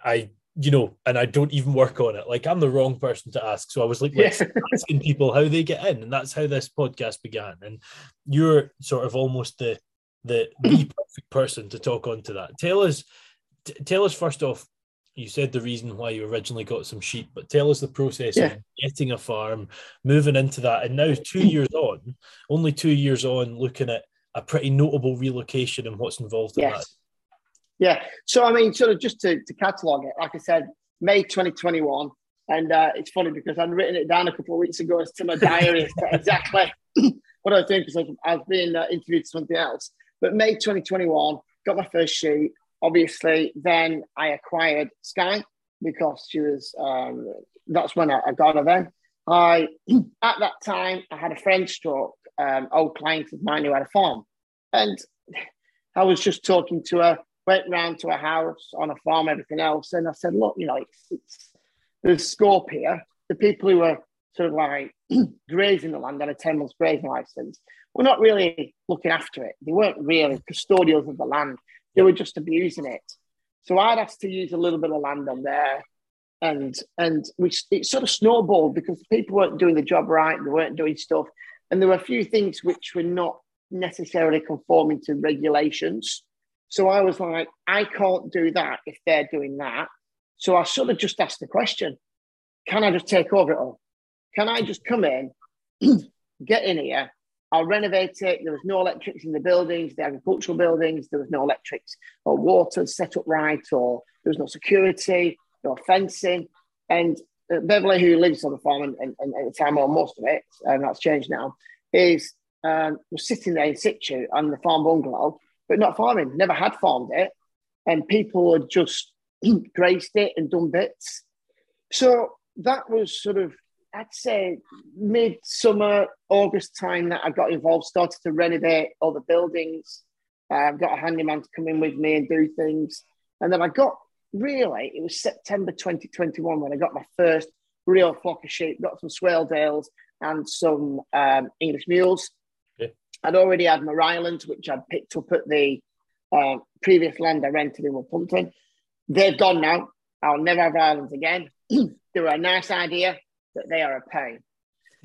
I, you know, and I don't even work on it. Like I'm the wrong person to ask. So I was like, yes. asking people how they get in, and that's how this podcast began. And you're sort of almost the the, the [LAUGHS] perfect person to talk on to that. Tell us, t- tell us first off, you said the reason why you originally got some sheep, but tell us the process yeah. of getting a farm, moving into that, and now two [CLEARS THROAT] years on, only two years on, looking at a pretty notable relocation and what's involved in yes. that. Yeah. So I mean, sort of just to, to catalogue it, like I said, May 2021. And uh, it's funny because I'd written it down a couple of weeks ago as to my diary [LAUGHS] exactly [CLEARS THROAT] what I was doing because I was being uh, interviewed for something else. But May 2021, got my first sheep obviously, then I acquired Sky because she was. Um, that's when I, got her. Then I, [CLEARS THROAT] at that time, I had a friend stroke, um, old client of mine who had a farm, and [SIGHS] I was just talking to her, went round to a house on a farm, everything else. And I said, look, you know, it's, it's there's scope here. The people who are sort of like [CLEARS THROAT] grazing the land on a 10 month grazing license were not really looking after it. They weren't really custodials of the land. They were just abusing it. So I'd asked to use a little bit of land on there. And and we it sort of snowballed because people weren't doing the job right, they weren't doing stuff. And there were a few things which were not necessarily conforming to regulations. So I was like, I can't do that if they're doing that. So I sort of just asked the question can I just take over it all? Can I just come in, [CLEARS THROAT] get in here? I'll renovate it. There was no electrics in the buildings, the agricultural buildings. There was no electrics or water set up right, or there was no security, no fencing. And uh, Beverly, who lives on the farm and, and, and, at the time, or most of it, and that's changed now, is um, was sitting there in situ on the farm bungalow, but not farming, never had farmed it. And people had just [CLEARS THROAT] graced it and done bits. So that was sort of, I'd say, mid-summer, August time that I got involved, started to renovate all the buildings. I've um, got a handyman to come in with me and do things. And then I got really, it was September 2021 when I got my first real flock of sheep, got some Swaledales and some um, English mules. I'd already had my Ryelands, which I'd picked up at the uh, previous land I rented in Pumpton. They've gone now. I'll never have Ryelands again. [CLEARS THROAT] they were a nice idea, but they are a pain.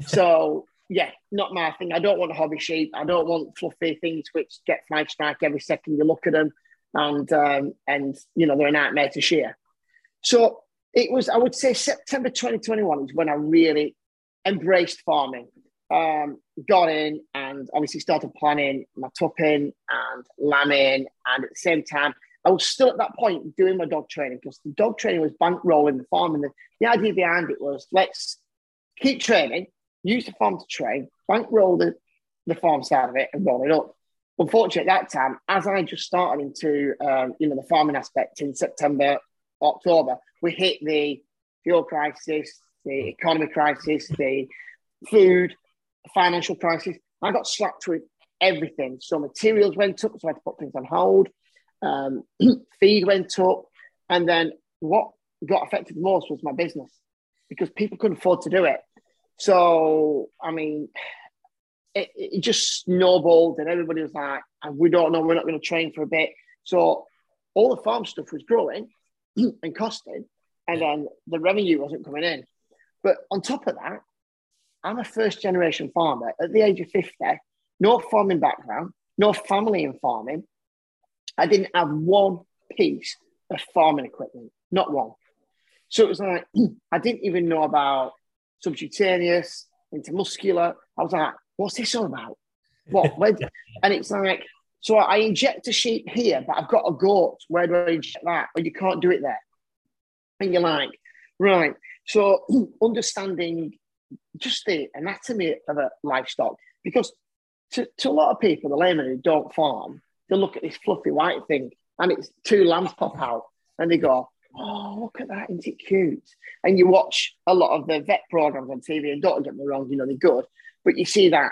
So, yeah, not my thing. I don't want hobby sheep. I don't want fluffy things which get flag strike every second you look at them. And, um, and you know, they're a nightmare to shear. So it was, I would say, September 2021 is when I really embraced farming um, got in and obviously started planning my tupping and lambing. And at the same time, I was still at that point doing my dog training because the dog training was bankrolling the farm. And the, the idea behind it was let's keep training, use the farm to train, bankroll the, the farm side of it and roll it up. Unfortunately, at that time, as I just started into um, you know the farming aspect in September, October, we hit the fuel crisis, the economy crisis, the food financial crisis. I got slapped with everything. So materials went up, so I had to put things on hold. Um, [CLEARS THROAT] feed went up, and then what got affected most was my business because people couldn't afford to do it. So I mean, it, it just snowballed, and everybody was like, uh, "We don't know. We're not going to train for a bit." So all the farm stuff was growing [CLEARS THROAT] and costing, and then the revenue wasn't coming in. But on top of that, I'm a first generation farmer at the age of 50, no farming background, no family in farming. I didn't have one piece of farming equipment, not one. So it was like, [CLEARS THROAT] I didn't even know about subcutaneous, intramuscular. I was like, what's this all about? What? [LAUGHS] And it's like, so I inject a sheep here, but I've got a goat. Where do I inject that? Or you can't do it there. And you're like, right. So [CLEARS THROAT] understanding just the anatomy of a livestock. Because to, to a lot of people, the laymen who don't farm, they look at this fluffy white thing and it's two lambs pop out and they go, Oh, look at that, isn't it cute? And you watch a lot of the vet programs on TV, and don't get me wrong, you know, they're good, but you see that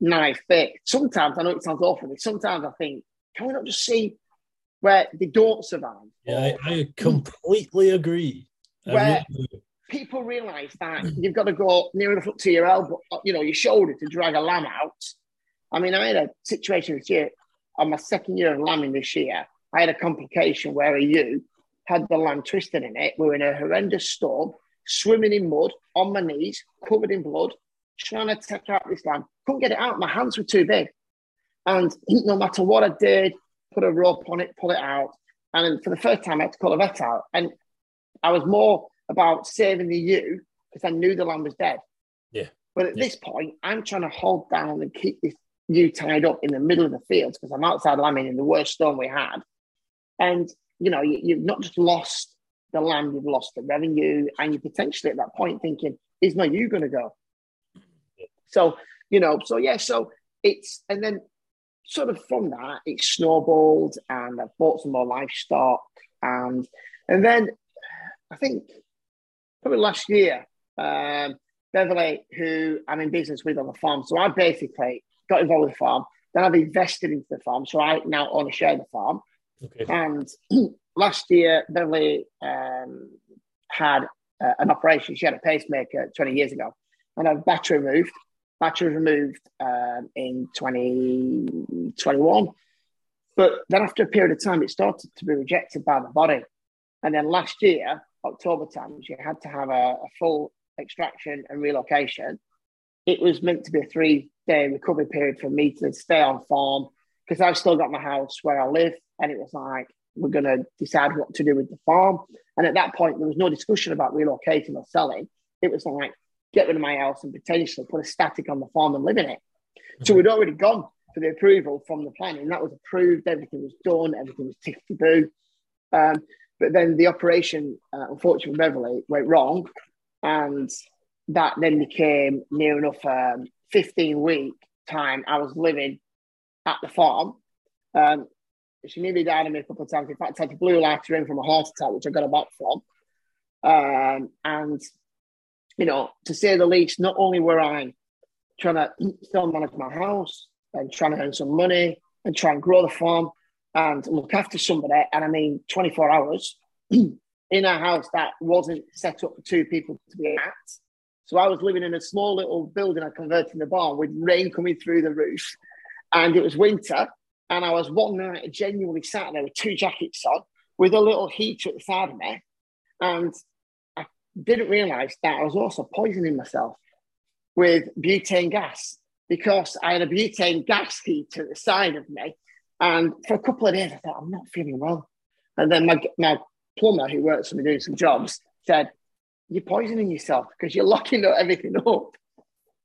knife bit. Sometimes I know it sounds awful, but sometimes I think, can we not just see where they don't survive? Yeah, I, I completely agree. where really people realise that you've got to go near enough to your elbow, you know, your shoulder to drag a lamb out. I mean, I had a situation this year on my second year of lambing this year. I had a complication where a ewe had the lamb twisted in it. We were in a horrendous storm, swimming in mud on my knees, covered in blood, trying to take out this lamb. Couldn't get it out. My hands were too big. And no matter what I did, put a rope on it, pull it out. And for the first time, I had to call a vet out. And I was more about saving the ewe because I knew the lamb was dead. Yeah. But at yeah. this point, I'm trying to hold down and keep this ewe tied up in the middle of the fields because I'm outside lambing in the worst storm we had. And, you know, you, ewe've not just lost the land, you've lost the revenue, and you're potentially at that point thinking, is my you going to go? So, you know, so yeah, so it's, and then sort of from that, it snowballed and I bought some more livestock. And, and then I think probably last year, um, Beverly, who I'm in business with on the farm. So I basically got involved with the farm. Then I've invested into the farm. So I now own a share of the farm. Okay. And [CLEARS THROAT] last year, Beverly um, had uh, an operation. She had a pacemaker 20 years ago and had battery removed. Battery removed um, in 2021. But then after a period of time, it started to be rejected by the body. And then last year, October time, she had to have a, a full extraction and relocation. It was meant to be a three day recovery period for me to stay on farm because I've still got my house where I live. And it was like, we're going to decide what to do with the farm. And at that point, there was no discussion about relocating or selling. It was like, get rid of my house and potentially put a static on the farm and live in it. Mm-hmm. So we'd already gone for the approval from the planning. That was approved. Everything was done. Everything was ticked to boo. Um, but then the operation, uh, unfortunately, Beverly went wrong. And that then became near enough um, 15 week time I was living at the farm. Um, she nearly died on me a couple of times. In fact, I had a blue light ring from a heart attack, which I got a back from. Um, and, you know, to say the least, not only were I trying to still manage my house and trying to earn some money and try and grow the farm and look after somebody, and I mean 24 hours [CLEARS THROAT] in a house that wasn't set up for two people to be at. So I was living in a small little building I converted in the barn with rain coming through the roof. And it was winter and I was one night genuinely sat there with two jackets on with a little heater at the side of me. And I didn't realize that I was also poisoning myself with butane gas because I had a butane gas heater at the side of me. And for a couple of days, I thought, I'm not feeling well. And then my, my plumber, who works for me doing some jobs, said, You're poisoning yourself because you're [LAUGHS] locking up everything up.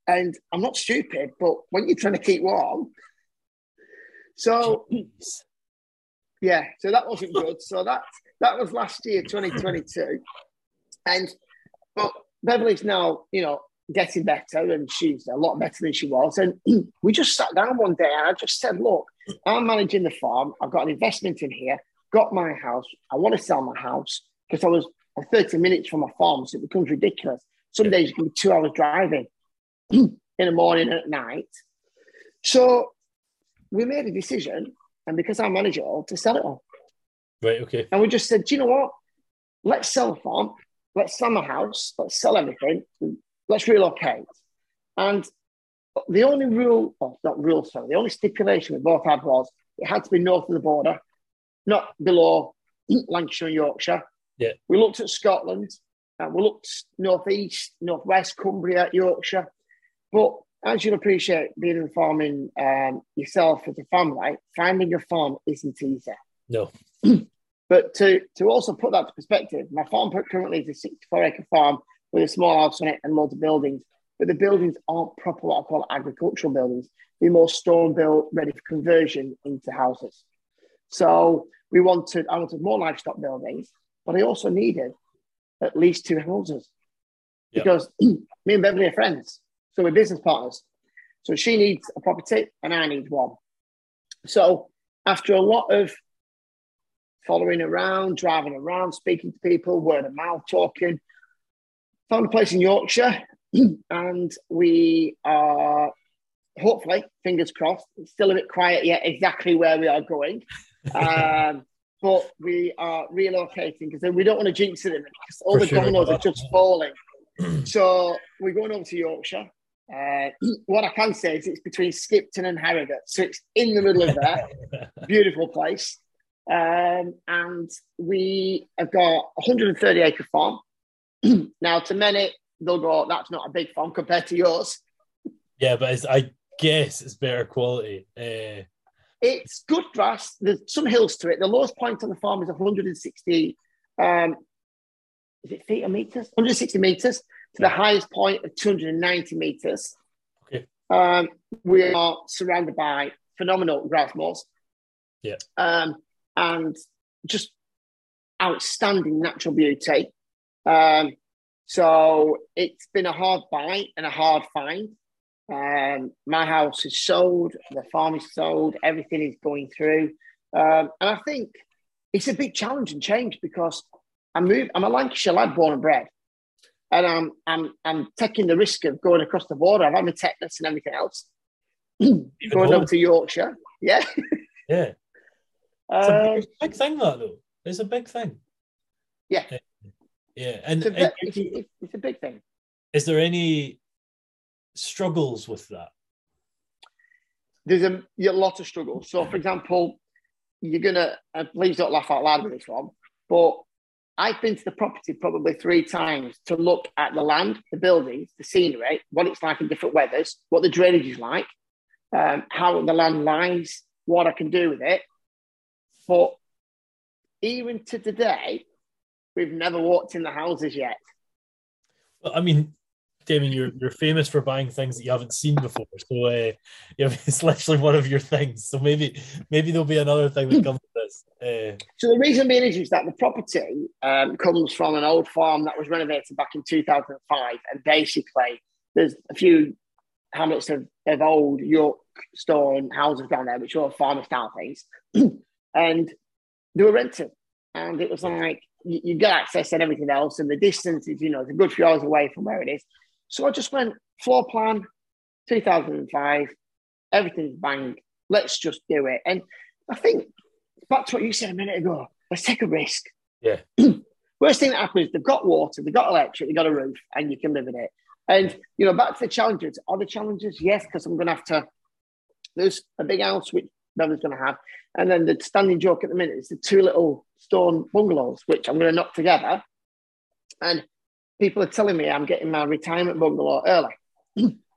And I'm not stupid, but when you're trying to keep warm, so Jeez. yeah, so that wasn't good. So that that was last year, 2022, and but Beverly's now, you know, getting better, and she's a lot better than she was. And [CLEARS THROAT] we just sat down one day, and I just said, "Look, I'm managing the farm. I've got an investment in here. Got my house. I want to sell my house because I was 30 minutes from my farm, so it becomes ridiculous. Some days you can be two hours driving [CLEARS THROAT] in the morning and at night. So we made a decision, and because I manage it all, to sell it all. Right. Okay. And we just said, do you know what? Let's sell the farm. Let's sell my house. Let's sell everything. Let's relocate. And the only rule, or not rule, sorry, the only stipulation we both had was it had to be north of the border, not below [CLEARS THROAT] Lancashire and Yorkshire. Yeah. We looked at Scotland, and we looked northeast, northwest, Cumbria, Yorkshire. But as you'll appreciate, being in farming um, yourself as a family, finding a farm isn't easy. No. [CLEARS THROAT] but to, to also put that to perspective, my farm currently is a 64 acre farm with a small house on it and loads of buildings. But the buildings aren't proper what I call agricultural buildings. They're more stone built, ready for conversion into houses. So we wanted, I wanted more livestock buildings, but I also needed at least two houses yep. because [CLEARS THROAT] me and Beverly are friends. So we're business partners. So she needs a property and I need one. So after a lot of following around, driving around, speaking to people, word of mouth, talking, found a place in Yorkshire [CLEARS THROAT] and we are hopefully, fingers crossed, it's still a bit quiet yet exactly where we are going. [LAUGHS] um, but we are relocating because we don't want to jinx it because all For the sure. dominoes are just falling. [CLEARS THROAT] so we're going over to Yorkshire uh, what I can say is it's between Skipton and Harrogate, so it's in the middle of there. [LAUGHS] Beautiful place. Um, and we have got 130 acre farm. [CLEARS THROAT] now, to many, they'll go, that's not a big farm compared to yours. Yeah, but I guess it's better quality. Uh... It's good grass. There's some hills to it. The lowest point on the farm is 160 um, is it feet or meters? 160 meters to the highest point of 290 meters. Okay. Um, we are surrounded by phenomenal grass moors. Yeah. Um, and just outstanding natural beauty. Um, so it's been a hard buy and a hard find. Um, my house is sold, the farm is sold, everything is going through. Um, and I think it's a big challenge and change because I moved, I'm a Lancashire lad born and bred and I'm I'm I'm taking the risk of going across the border. I've had my tetanus and everything else, [CLEARS THROAT] going over to Yorkshire. Yeah. Yeah. [LAUGHS] It's a big, um, big thing, that though. It's a big thing. Yeah. Yeah, and, It's a, and it's, it's a big thing. is there any struggles with that? There's a, a lot of struggles. So, for example, you're gonna and please don't laugh out loud with this one, but I've been to the property probably three times to look at the land, the buildings, the scenery, what it's like in different weathers, what the drainage is like, um, how the land lies, what I can do with it. But even to today, we've never walked in the houses yet. Well, I mean, Damian, you're you're famous for buying things that you haven't seen before. So uh, [LAUGHS] it's literally one of your things. So maybe maybe there'll be another thing that comes with this. Uh, So the reason being is, is that the property um, comes from an old farm that was renovated back in 2005, and basically there's a few hamlets of, of old York stone houses down there, which are farmer style things, [CLEARS THROAT] and they were rented, and it was like you, you get access and everything else, and the distance is you know it's a good few hours away from where it is. So I just went floor plan, 2005, everything's bang. Let's just do it, and I think back to what you said a minute ago. Let's take a risk. Yeah. [CLEARS THROAT] Worst thing that happens, they've got water, they've got electric, they've got a roof, and you can live in it. And you know, back to the challenges. Are the challenges? Yes, because I'm going to have to. There's a big house which Bevan's going to have, and then the standing joke at the minute is the two little stone bungalows which I'm going to knock together. And people are telling me I'm getting my retirement bungalow early. [CLEARS THROAT]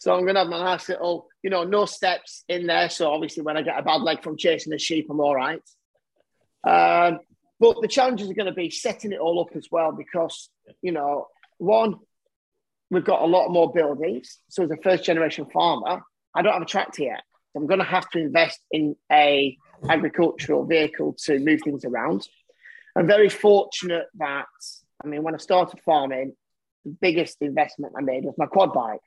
So I'm going to have my nice little, you know, no steps in there. So obviously, when I get a bad leg from chasing the sheep, I'm all right. Um, but the challenges are going to be setting it all up as well because, you know, one, we've got a lot more buildings. So as a first generation farmer, I don't have a tractor yet. So I'm going to have to invest in a agricultural vehicle to move things around. I'm very fortunate that, I mean, when I started farming, the biggest investment I made was my quad bike.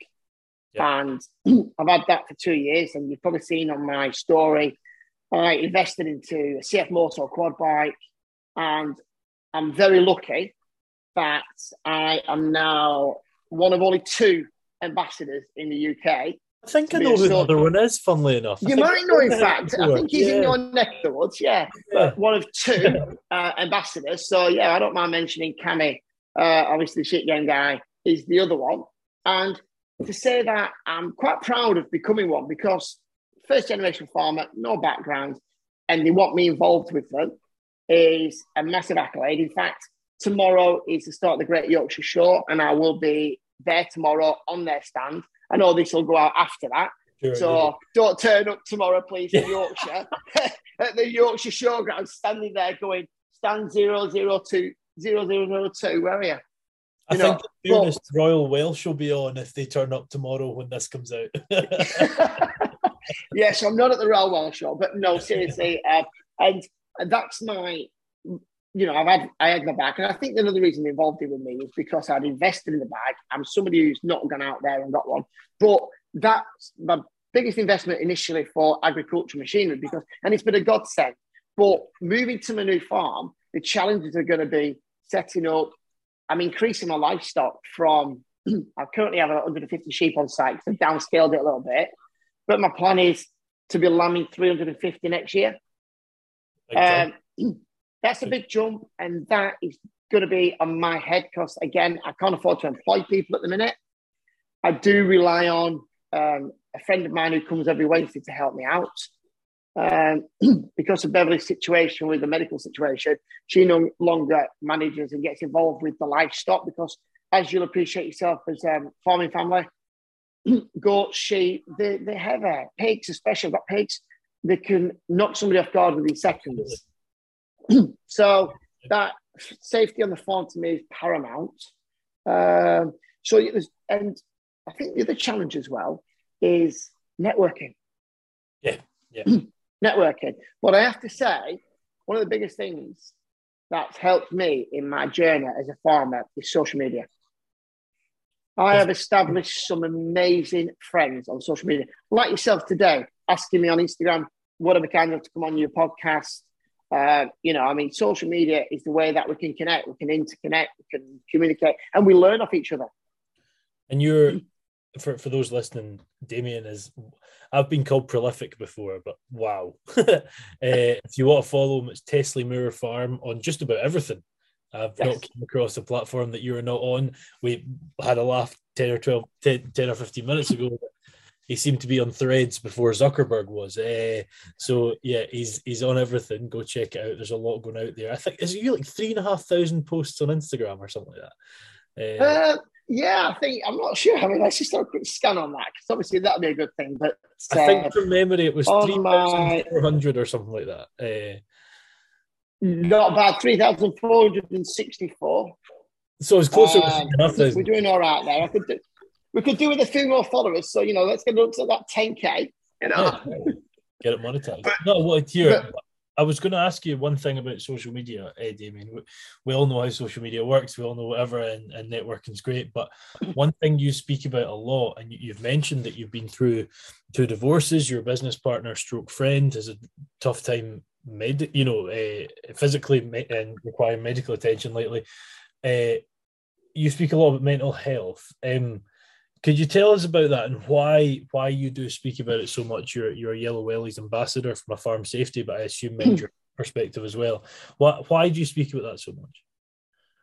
And [CLEARS THROAT] I've had that for two years. And you've probably seen on my story, I invested into a CFMoto quad bike. And I'm very lucky that I am now one of only two ambassadors in the UK. I think I know who the other one is. Funnily enough, You might know, in fact. I think he's Yeah. in your neck of the woods, yeah. Yeah. One of two uh, ambassadors. So, yeah, I don't mind mentioning Cammy, uh, obviously, the shit game guy, is the other one. And to say that I'm quite proud of becoming one because first generation farmer, no background, and they want me involved with them is a massive accolade. In fact, tomorrow is the start of the Great Yorkshire Show, and I will be there tomorrow on their stand. I know this will go out after that. Sure, So don't turn up tomorrow, please, in Yorkshire [LAUGHS] at the Yorkshire Showground, standing there going, stand 002, 0002. Where are you? I you think, know, fairness, Royal Welsh will be on if they turn up tomorrow when this comes out. [LAUGHS] yes, I'm not at the Royal Welsh show, but no, [LAUGHS] seriously, uh, and, and that's my, you know, I've had I had my back, and I think another reason they involved it with me is because I'd invested in the bag. I'm somebody who's not gone out there and got one, but that's my biggest investment initially for agricultural machinery because, and it's been a godsend. But moving to my new farm, the challenges are going to be setting up. I'm increasing my livestock from. [CLEARS THROAT] I currently have 150 sheep on site. So I've downscaled it a little bit, but my plan is to be lambing 350 next year. Time. Um, that's a big jump, and that is going to be on my head because again, I can't afford to employ people at the minute. I do rely on um, a friend of mine who comes every Wednesday to help me out. Um, [CLEARS THROAT] because of Beverly's situation with the medical situation, she no longer manages and gets involved with the livestock because, as you'll appreciate yourself as a farming family, [CLEARS THROAT] goats, sheep, they, they have uh, pigs, especially I've got pigs, they can knock somebody off guard within seconds. [CLEARS THROAT] so that safety on the farm to me is paramount. Um, so it was, and I think the other challenge as well is networking. Yeah, yeah. [CLEARS THROAT] networking. But I have to say, one of the biggest things that's helped me in my journey as a farmer is social media. I have established some amazing friends on social media, like yourself today, asking me on Instagram, what am I kind of to come on your podcast? Uh, you know, I mean, social media is the way that we can connect, we can interconnect, we can communicate, and we learn off each other. And you're for, for those listening, Damian is I've been called prolific before, but wow. [LAUGHS] uh, if you want to follow him, it's Tesley Moore Farm on just about everything. I've yes. not come across a platform that you are not on. We had a laugh 10 or 12, 10, 10 or 15 minutes ago. He seemed to be on threads before Zuckerberg was. Uh, so yeah, he's he's on everything. Go check it out. There's a lot going out there. I think is you like three and a half thousand posts on Instagram or something like that. Uh, uh, yeah, I think I'm not sure. I mean, let's just do a quick scan on that because obviously that'd be a good thing. But uh, I think from memory it was three thousand four hundred or something like that. Uh, not bad, three thousand four hundred and sixty-four. So it's closer um. We're doing all right there. I could do, we could do with a few more followers. So you know, let's get up to that ten k. You know, get it monetized. But, no, what here? I was going to ask you one thing about social media, Eddie. I mean, we, we all know how social media works. We all know whatever, and, and networking is great. But [LAUGHS] one thing you speak about a lot, and you, have mentioned that you've been through two divorces. Your business partner, stroke friend, has a tough time, med, you know, uh, physically me- and requiring medical attention lately. Uh, you speak a lot about mental health. Um, could you tell us about that and why why you do speak about it so much? You're you're a Yellow Wellies ambassador from a farm safety, but I assume from your perspective as well. Why why do you speak about that so much?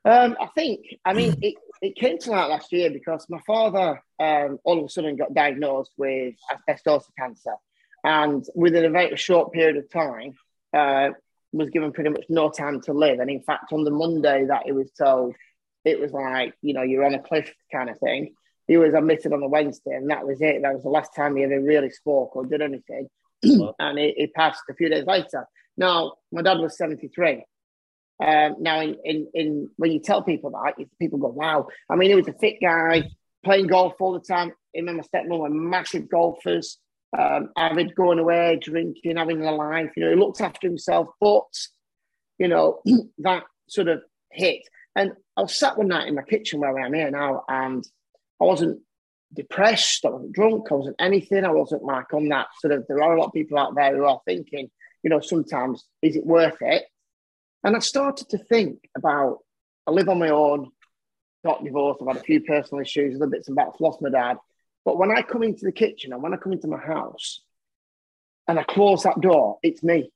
Um, I think I mean it, it came to light last year because my father um, all of a sudden got diagnosed with asbestosis cancer, and within a very short period of time, uh, was given pretty much no time to live. And in fact, on the Monday that he was told, it was like you know you're on a cliff kind of thing he was admitted on the Wednesday, and that was it. That was the last time he ever really spoke or did anything. [CLEARS THROAT] and he, he, passed a few days later. Now, my dad was 73. Um, now, in, in, in when you tell people that, people go, wow. I mean, he was a fit guy, playing golf all the time. Him and my stepmom were massive golfers, um, avid going away, drinking, having a life. You know, he looked after himself, but, you know, [CLEARS THROAT] that sort of hit. And I was sat one night in my kitchen where I am here now, and I wasn't depressed, I wasn't drunk, I wasn't anything. I wasn't like on that sort of. There are a lot of people out there who are thinking, you know, sometimes is it worth it? And I started to think about. I live on my own, got divorced, I've had a few personal issues, little bits and bats, lost my dad. But when I come into the kitchen and when I come into my house and I close that door, it's me.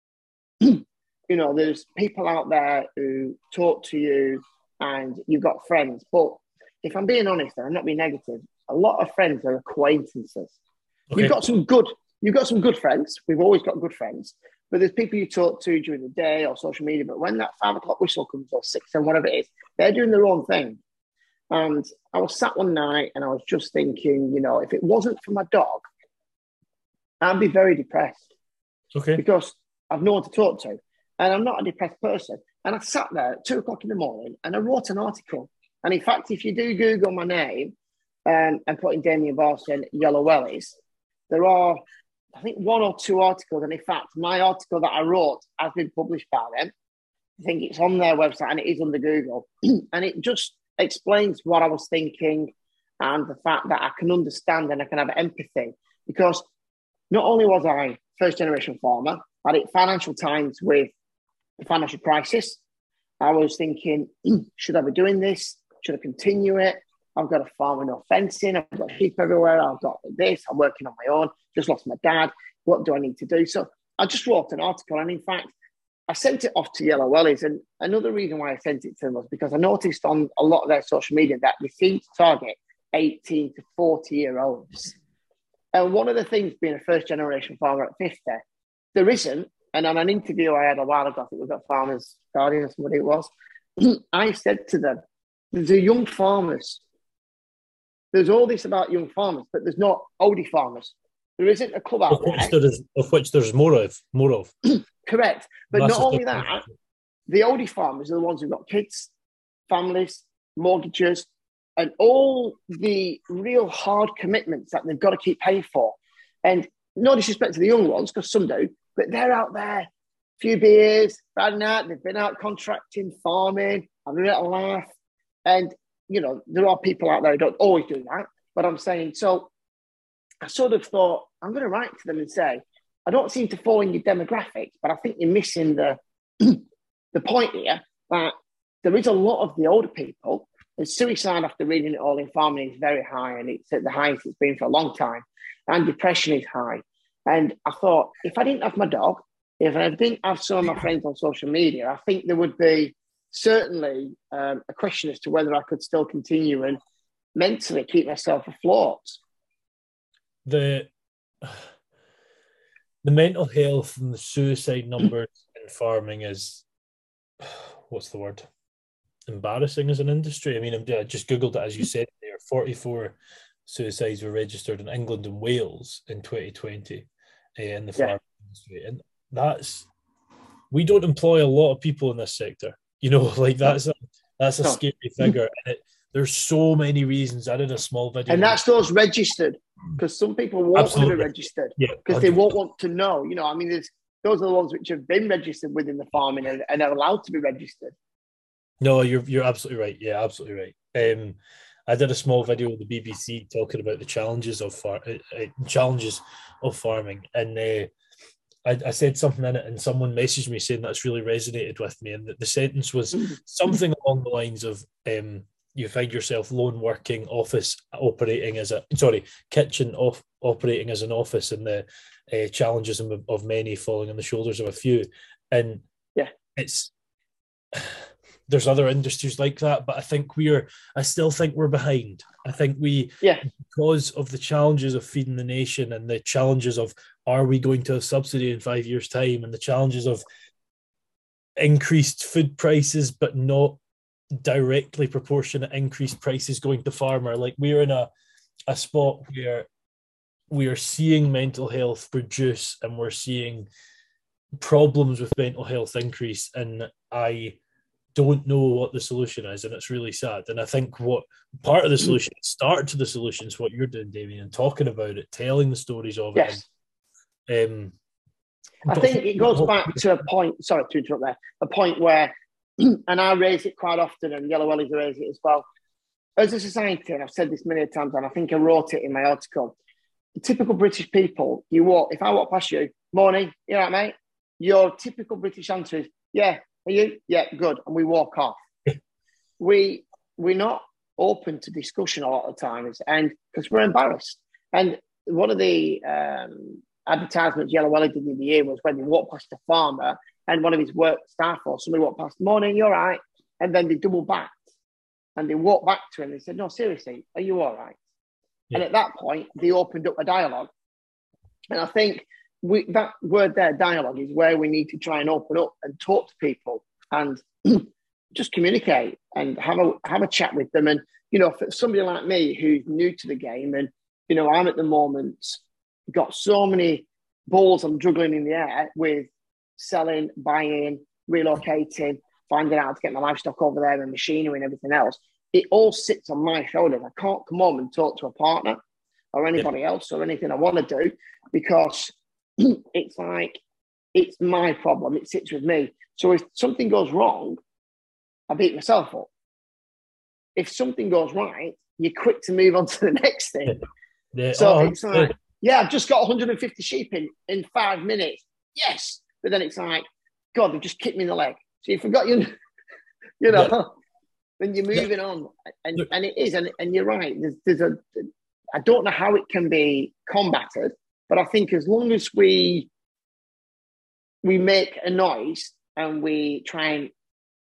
[CLEARS THROAT] you know, there's people out there who talk to you and you've got friends, but if I'm being honest, and I'm not being negative, a lot of friends are acquaintances. Okay. You've got some good, you've got some good friends. We've always got good friends, but there's people you talk to during the day or social media. But when that five o'clock whistle comes or six and whatever it is, they're doing their own thing. And I was sat one night and I was just thinking, you know, if it wasn't for my dog, I'd be very depressed. Okay. Because I've no one to talk to. And I'm not a depressed person. And I sat there at two o'clock in the morning and I wrote an article and in fact, if you do Google my name um, and put in Damian Barson Yellow Wellies, there are, I think, one or two articles. And in fact, my article that I wrote has been published by them. I think it's on their website and it is under Google. [CLEARS THROAT] and it just explains what I was thinking and the fact that I can understand and I can have empathy. Because not only was I first generation farmer, I did financial times with the financial crisis. I was thinking, [CLEARS THROAT] should I be doing this? Should I continue it? I've got a farm with no fencing. I've got sheep everywhere. I've got this. I'm working on my own. Just lost my dad. What do I need to do? So I just wrote an article. And in fact, I sent it off to Yellow Wellies. And another reason why I sent it to them was because I noticed on a lot of their social media that they seem to target 18 to 40 year olds. And one of the things being a first generation farmer at 50, there isn't. And on an interview I had a while ago, I think we got Farmers Guardian or somebody it was, [CLEARS THROAT] I said to them, there's a young farmers. There's all this about young farmers, but there's not oldie farmers. There isn't a club out of which there. Is, of which there's more of, more of. [CLEARS THROAT] Correct, but not only that, the oldie farmers are the ones who've got kids, families, mortgages, and all the real hard commitments that they've got to keep paying for. And no disrespect to the young ones, because some do, but they're out there, a few beers, Friday out. they've been out contracting, farming, having a little laugh, and, you know, there are people out there who don't always do that. But I'm saying, so I sort of thought, I'm going to write to them and say, I don't seem to fall in your demographics, but I think you're missing the, [CLEARS THROAT] the point here that there is a lot of the older people And suicide after reading it all in farming is very high, and it's at the highest it's been for a long time. And depression is high. And I thought, if I didn't have my dog, if I didn't have some of my friends on social media, I think there would be certainly um, a question as to whether I could still continue and mentally keep myself afloat. The the mental health and the suicide numbers in farming is what's the word? Embarrassing as an industry. I mean, I just googled it as you said. There, forty-four suicides were registered in England and Wales in 2020 uh, in the farming yeah. industry, and that's we don't employ a lot of people in this sector. You know, [LAUGHS] like that's a that's a no. scary figure, and it, there's so many reasons. I did a small video, and that's those registered because some people won't Absolutely. want to be registered because yeah, they won't want to know. You know, I mean, there's those are the ones which have been registered within the farming and, and are allowed to be registered. No, you're you're absolutely right. Yeah, absolutely right. Um, I did a small video with the BBC talking about the challenges of far, uh, uh, challenges of farming, and uh, I, I, said something in it, and someone messaged me saying that's really resonated with me, and the, the sentence was mm-hmm. something along the lines of, um, "You find yourself lone working, office operating as a sorry, kitchen off operating as an office, and the uh, challenges of, of many falling on the shoulders of a few," and yeah, it's [SIGHS] there's other industries like that, but I think we're I still think we're behind. I think we yeah because of the challenges of feeding the nation and the challenges of are we going to have subsidy in five years' time and the challenges of increased food prices but not directly proportionate increased prices going to farmer. Like we're in a a spot where we are seeing mental health reduce and we're seeing problems with mental health increase and I don't know what the solution is, and it's really sad. And I think what part of the solution, start to the solution, is what you're doing, Damian, talking about it, telling the stories of yes. it. Um, I think it goes back to a point. Sorry to interrupt there. A point where, [CLEARS THROAT] and I raise it quite often, and Yellow Wellies raise it as well. As a society, and I've said this many times, and I think I wrote it in my article. The typical British people, you walk. If I walk past you, morning, you know, mate. Your typical British answer is, "Yeah, are you? Yeah, good. And we walk off. [LAUGHS] we we're not open to discussion a lot of times, and because we're embarrassed. And one of the um, advertisements Yellow Welly did in the year was when they walked past a farmer and one of his work staff or somebody walked past, morning, you're right. And then they double back and they walked back to him. and They said, no, seriously, are you all right? Yeah. And at that point, they opened up a dialogue. And I think we, that word there, dialogue, is where we need to try and open up and talk to people and [CLEARS THROAT] just communicate and have a have a chat with them. And you know, for somebody like me who's new to the game, and you know, I'm at the moment got so many balls I'm juggling in the air with selling, buying, relocating, finding out how to get my livestock over there and machinery and everything else. It all sits on my shoulders. I can't come home and talk to a partner or anybody yeah. else or anything I want to do because [CLEARS THROAT] it's like it's my problem. It sits with me. So if something goes wrong, I beat myself up. If something goes right, you're quick to move on to the [LAUGHS] next thing. Yeah. So oh, it's like, yeah, I've just got 150 sheep in in five minutes. Yes, but then it's like, God, they've just kicked me in the leg. So you forgot your, [LAUGHS] you know. Yeah. [LAUGHS] Then you're moving yeah. on, and and it is, and and you're right. There's there's a, I don't know how it can be combated, but I think as long as we we make a noise and we try and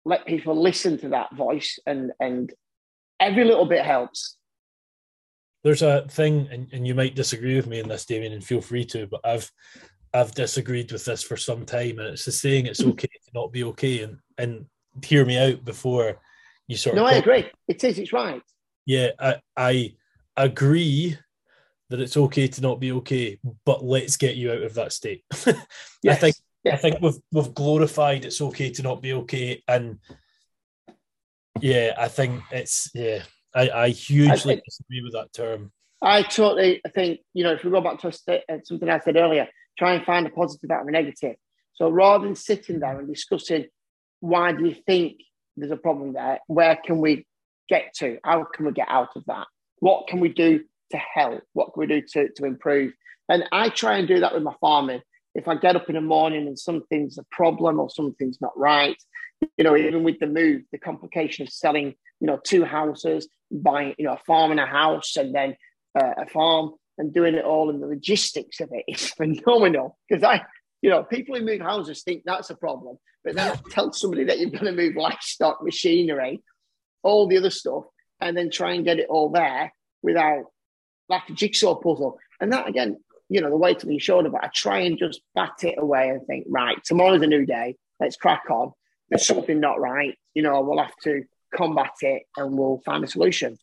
let people listen to that voice and and every little bit helps there's a thing and, and you might disagree with me in this damian and feel free to but i've i've disagreed with this for some time and it's the saying it's okay to not be okay and and hear me out before you sort no, of no i agree it is it's right yeah i i agree that it's okay to not be okay but let's get you out of that state [LAUGHS] yes. i think yeah. I think we've we've glorified it's okay to not be okay, and yeah, I think it's yeah, I, I hugely I disagree with that term. I totally think you know if we go back to a, uh, something I said earlier, try and find a positive out of a negative. So rather than sitting there and discussing why do you think there's a problem there, where can we get to? How can we get out of that? What can we do to help? What can we do to, to improve? And I try and do that with my farming if I get up in the morning and something's a problem or something's not right, you know, even with the move, the complication of selling you know, two houses, buying, you know, a farm and a house, and then uh, a farm, and doing it all. And the logistics of it is [LAUGHS] phenomenal. Because I, you know, people who move houses think that's a problem, but then [LAUGHS] tell somebody that you're going to move livestock, machinery, all the other stuff, and then try and get it all there without like a jigsaw puzzle. And that again, you know, the weight on your shoulder, but I try and just bat it away and think, right, tomorrow's a new day. Let's crack on. There's something not right. You know, we'll have to combat it and we'll find a solution.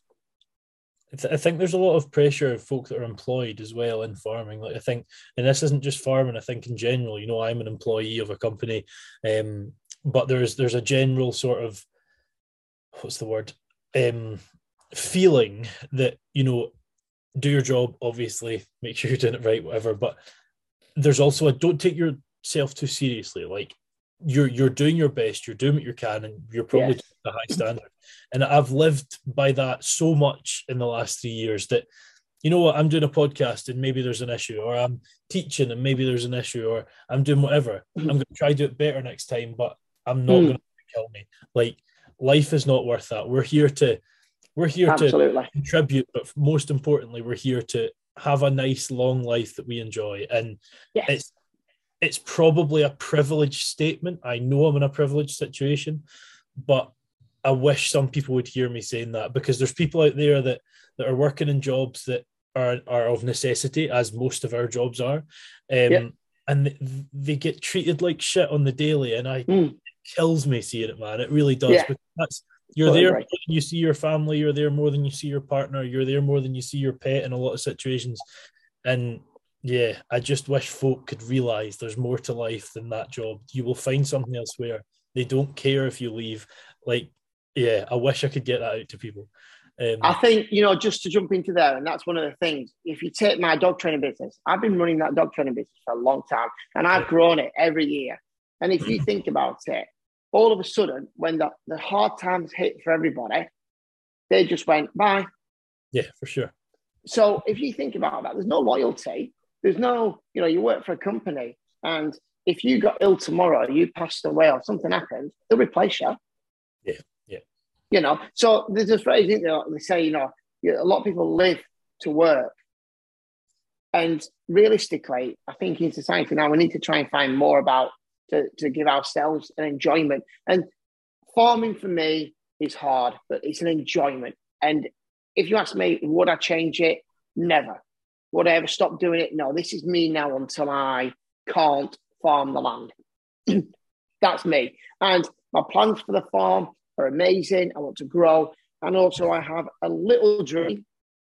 I, think there's a lot of pressure of folk that are employed as well in farming. Like I think, and this isn't just farming. I think in general, you know, I'm an employee of a company, um, but there's there's a general sort of what's the word um, feeling that you know do your job obviously make sure you're doing it right whatever but there's also a don't take yourself too seriously like you're you're doing your best you're doing what you can and you're probably yes. a high standard and i've lived by that so much in the last three years that you know what i'm doing a podcast and maybe there's an issue or i'm teaching and maybe there's an issue or i'm doing whatever mm-hmm. i'm going to try to do it better next time but i'm not mm. going to kill me like life is not worth that we're here to we're here Absolutely. to contribute, but most importantly, we're here to have a nice long life that we enjoy. And yes. it's it's probably a privileged statement. I know I'm in a privileged situation, but I wish some people would hear me saying that because there's people out there that that are working in jobs that are are of necessity, as most of our jobs are. Um, and they get treated like shit on the daily, and I mm. kills me seeing it, man. It really does. Yeah. Because that's you're totally there right. you see your family, you're there more than you see your partner, you're there more than you see your pet in a lot of situations. And yeah, I just wish folk could realize there's more to life than that job. You will find something elsewhere. They don't care if you leave. Like, yeah, I wish I could get that out to people. Um, I think, you know, just to jump into there, and that's one of the things. If you take my dog training business, I've been running that dog training business for a long time and I've grown it every year. And if you [CLEARS THROAT] think about it, all of a sudden, when the, the hard times hit for everybody, they just went, bye. Yeah, for sure. So if you think about that, there's no loyalty. There's no, you know, you work for a company and if you got ill tomorrow, you passed away or something happened, they'll replace you. Yeah, yeah. You know, so there's a phrase, isn't there? They say, you know, a lot of people live to work. And realistically, I think in society now, we need to try and find more about to, to give ourselves an enjoyment. And farming for me is hard, but it's an enjoyment. And if you ask me, would I change it? Never. Would I ever stop doing it? No, this is me now until I can't farm the land. [CLEARS THROAT] That's me. And my plans for the farm are amazing. I want to grow. And also, I have a little dream.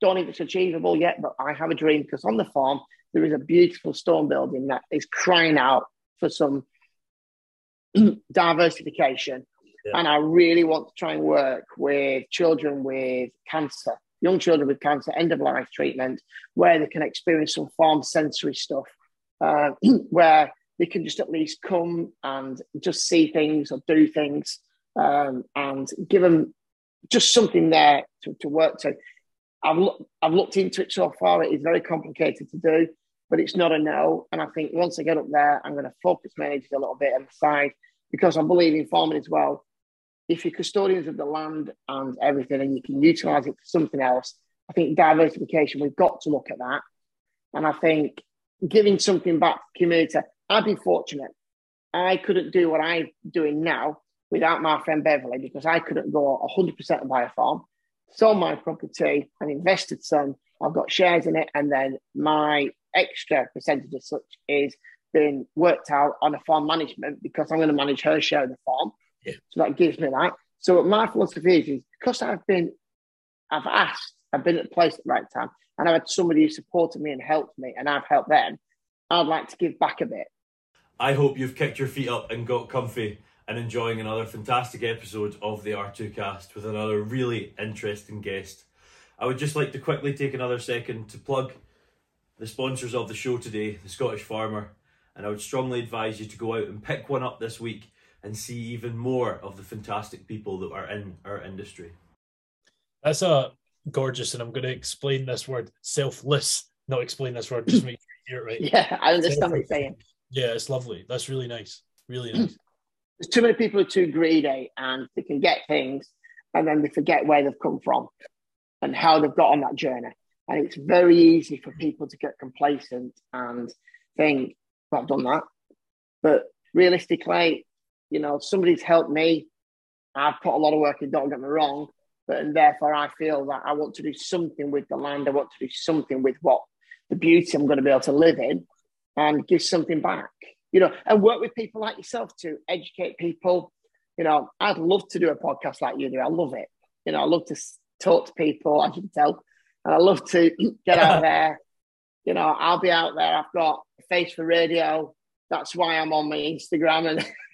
Don't know if it's achievable yet, but I have a dream because on the farm, there is a beautiful stone building that is crying out for some [CLEARS THROAT] diversification. Yeah. And I really want to try and work with children with cancer, young children with cancer, end of life treatment, where they can experience some farm sensory stuff, uh, [CLEARS THROAT] where they can just at least come and just see things or do things um, and give them just something there to, to work to. I've, lo- I've looked into it so far. It is very complicated to do, but it's not a no. And I think once I get up there, I'm going to focus my energy a little bit on the side because I believe in farming as well. If you're custodians of the land and everything and you can utilize it for something else, I think diversification, we've got to look at that. And I think giving something back to the community, I've been fortunate. I couldn't do what I'm doing now without my friend Beverly because I couldn't go 100% buy a farm, sold my property and invested some. I've got shares in it. And then my extra percentage as such is being worked out on a farm management because I'm going to manage her share of the farm. Yeah. So that gives me that. So my philosophy is, is because I've been, I've asked, I've been at the place at the right time, and I've had somebody who supported me and helped me, and I've helped them. I'd like to give back a bit. I hope you've kicked your feet up and got comfy and enjoying another fantastic episode of the R2Kast with another really interesting guest. I would just like to quickly take another second to plug the sponsors of the show today, the Scottish Farmer, and I would strongly advise you to go out and pick one up this week and see even more of the fantastic people that are in our industry. That's a gorgeous, and I'm going to explain this word selfless, not explain this word, just make sure you hear it right. [LAUGHS] Yeah, I understand what you're saying. Yeah, it's lovely. That's really nice. Really nice. [CLEARS THROAT] There's too many people who are too greedy and they can get things and then they forget where they've come from and how they've got on that journey. And it's very easy for people to get complacent and think, well, I've done that. But realistically, you know, somebody's helped me. I've put a lot of work in, don't get me wrong, but and therefore I feel that I want to do something with the land. I want to do something with what the beauty I'm going to be able to live in and give something back, you know, and work with people like yourself to educate people. You know, I'd love to do a podcast like you do. I love it. You know, I love to talk to people, as you can tell. And I love to [CLEARS THROAT] get out there. You know, I'll be out there. I've got a face for radio. That's why I'm on my Instagram and [LAUGHS]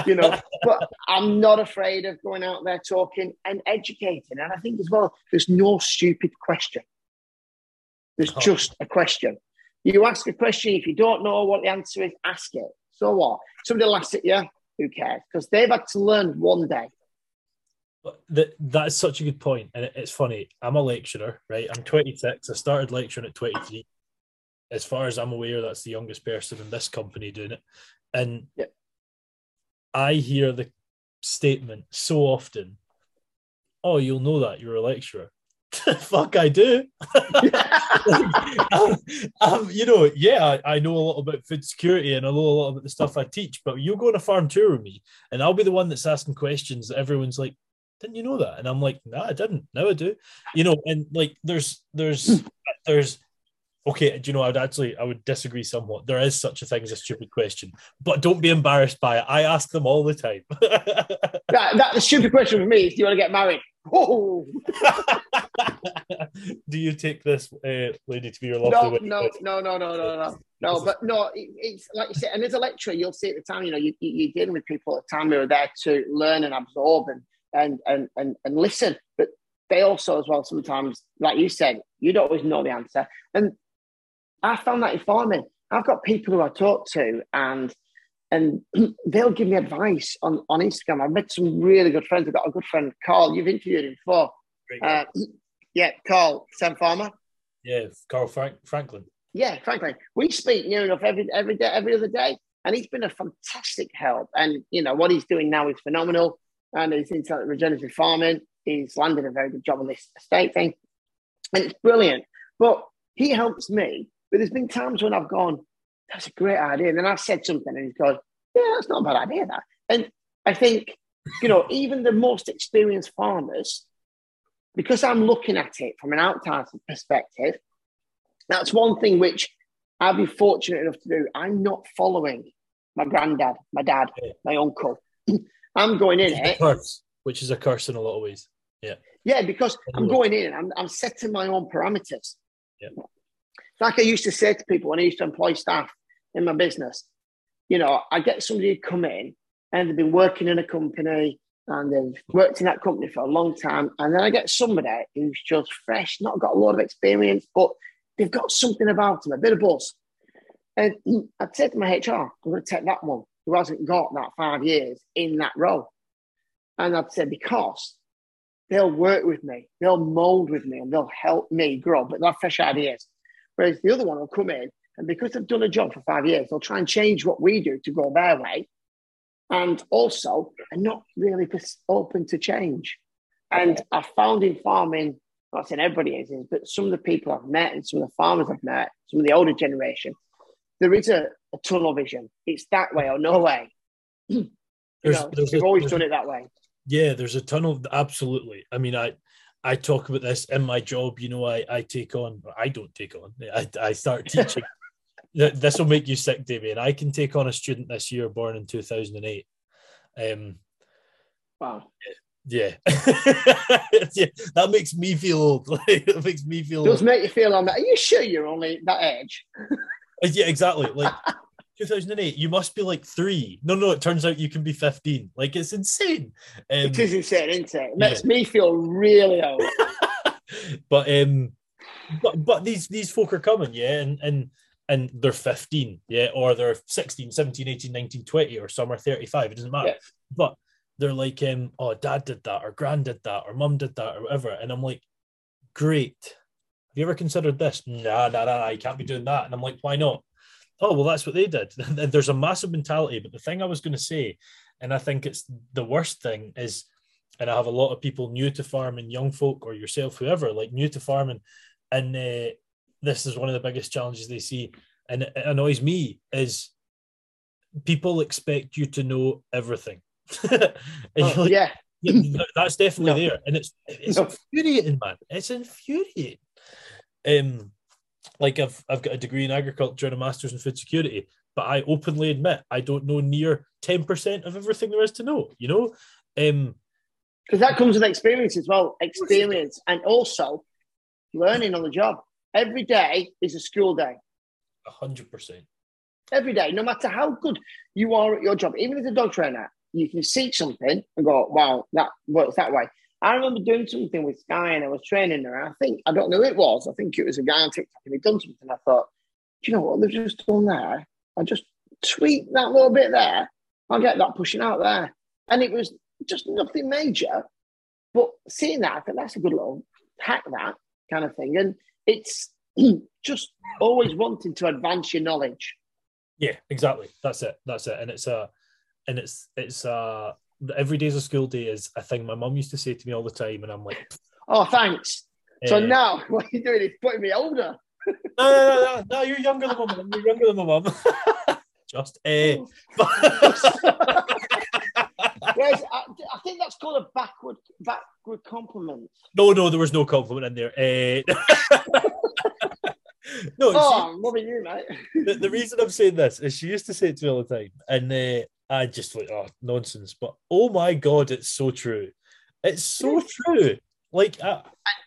[LAUGHS] you know, but I'm not afraid of going out there talking and educating. And I think as well, there's no stupid question. There's oh. just a question. You ask a question, if you don't know what the answer is, ask it. So what? Somebody laughs at you, who cares? Because they've had to learn one day. That, that's such a good point. And it's funny. I'm a lecturer, right? I'm 26. I started lecturing at 23. As far as I'm aware, that's the youngest person in this company doing it. And I hear the statement so often, oh, you'll know that you're a lecturer. [LAUGHS] Fuck, I do. [LAUGHS] [LAUGHS] um, um, you know, yeah, I, I, know a lot about food security and I know a lot about the stuff I teach, but you'll go on a farm tour with me and I'll be the one that's asking questions that everyone's like, didn't you know that? And I'm like, no, nah, I didn't. Now I do. You know, and like there's there's there's okay, do you know, I would actually, I would disagree somewhat. There is such a thing as a stupid question, but don't be embarrassed by it. I ask them all the time. [LAUGHS] that, that the stupid question for me is, do you want to get married? Oh. [LAUGHS] do you take this uh, lady to be your lovely no, no, no, no, no, no, no, no. But no, it, it's like you said, and as a lecturer, you'll see at the time, you know, you, you're dealing with people at the time who are there to learn and absorb and and and and, and listen. But they also, as well, sometimes, like you said, you don't always know the answer. And I found that informing. I've got people who I talk to and and [CLEARS THROAT] they'll give me advice on, on Instagram. I've met some really good friends. I've got a good friend, Carl. You've interviewed him before. Uh, [CLEARS THROAT] yeah, Carl, Sam Farmer. Yeah, Carl Frank- Franklin. Yeah, Franklin. We speak near enough every every day, every other day, and he's been a fantastic help. And you know what he's doing now is phenomenal. And he's into regenerative farming. He's landed a very good job on this estate thing, and it's brilliant. But he helps me but there's been times when I've gone, that's a great idea. And then I've said something and he's gone, yeah, that's not a bad idea, that. And I think, you know, even the most experienced farmers, because I'm looking at it from an outside perspective, that's one thing which I've been fortunate enough to do. I'm not following my granddad, my dad, my uncle. [CLEARS THROAT] I'm going in it. Curse, which is a curse in a lot of ways. Yeah. Yeah, because I'm going in I'm, I'm setting my own parameters. Yeah like I used to say to people when I used to employ staff in my business, you know, I get somebody to come in and they've been working in a company and they've worked in that company for a long time. And then I get somebody who's just fresh, not got a lot of experience, but they've got something about them, a bit of buzz. And I'd say to my HR, I'm going to take that one who hasn't got that five years in that role. And I'd say, because they'll work with me, they'll mold with me, and they'll help me grow, but they'll have fresh ideas. Whereas the other one will come in and because they've done a job for five years, they'll try and change what we do to go their way. And also, are not really open to change. And I found in farming, not saying everybody is, but some of the people I've met and some of the farmers I've met, some of the older generation, there is a, a tunnel vision. It's that way or no way. [CLEARS THROAT] you there's, know, there's they've always done it that way. Yeah, there's a tunnel. Absolutely. I mean, I I talk about this in my job. You know, I, I take on, I don't take on, I, I start [LAUGHS] teaching. this will make you sick, Damian. I can take on a student this year born in 2008. Um, wow. Yeah. [LAUGHS] yeah. That makes me feel old. [LAUGHS] it makes me feel. Does make you feel on that. Are you sure you're only that age? yeah, exactly. Like 2008, you must be like three. No, no, it turns out you can be 15. Like, it's insane. Um, it is insane, isn't it? It makes yeah. me feel really old. [LAUGHS] but um, but but these these folk are coming, yeah, and and and they're 15, yeah, or they're 16, 17, 18, 19, 20, or some are 35. It doesn't matter. Yeah. But they're like, um, oh, dad did that, or grand did that, or mum did that, or whatever. And I'm like, great. Have you ever considered this? Nah, nah, nah, nah, you can't be doing that. And I'm like, why not? Oh well that's what they did [LAUGHS] there's a massive mentality but the thing i was going to say and i think it's the worst thing is and I have a lot of people new to farming, young folk or yourself, whoever, like new to farming, and uh, this is one of the biggest challenges they see, and it annoys me is people expect you to know everything. [LAUGHS] oh, like, yeah. that's definitely no. there, and it's it's no. infuriating, man. It's infuriating. Um, like I've I've got a degree in agriculture and a master's in food security, but I openly admit I don't know near ten percent of everything there is to know. You know, um, because that comes with experience as well, experience, and also learning on the job. Every day is a school day. A hundred percent. Every day, no matter how good you are at your job, even as a dog trainer, you can see something and go, "Wow, that works that way." I remember doing something with Sky and I was training her. I think, I don't know who it was. I think it was a guy on TikTok and he'd done something. I thought, you know what they've just done there? I just tweak that little bit there. I'll get that pushing out there. And it was just nothing major. But seeing that, I that's a good little hack, that kind of thing. And it's [CLEARS THROAT] just always wanting to advance your knowledge. Yeah, exactly. That's it. That's it. And it's a, and it's, it's a, every day's a school day is a thing my mum used to say to me all the time, and I'm like, "Oh, thanks." Uh, so now [LAUGHS] what you're doing is putting me older. [LAUGHS] no, no, no, no, no, you're younger than my mum. You're younger than my mum. [LAUGHS] Just, uh, Whereas I, I, think that's called a backward backward compliment. No, no, there was no compliment in there. Uh, no, oh, I'm loving you, mate. the, the, reason I'm saying this is she used to say it to me all the time, and uh, I just like, oh, nonsense. But oh my god, it's so true. It's so true. Like, uh,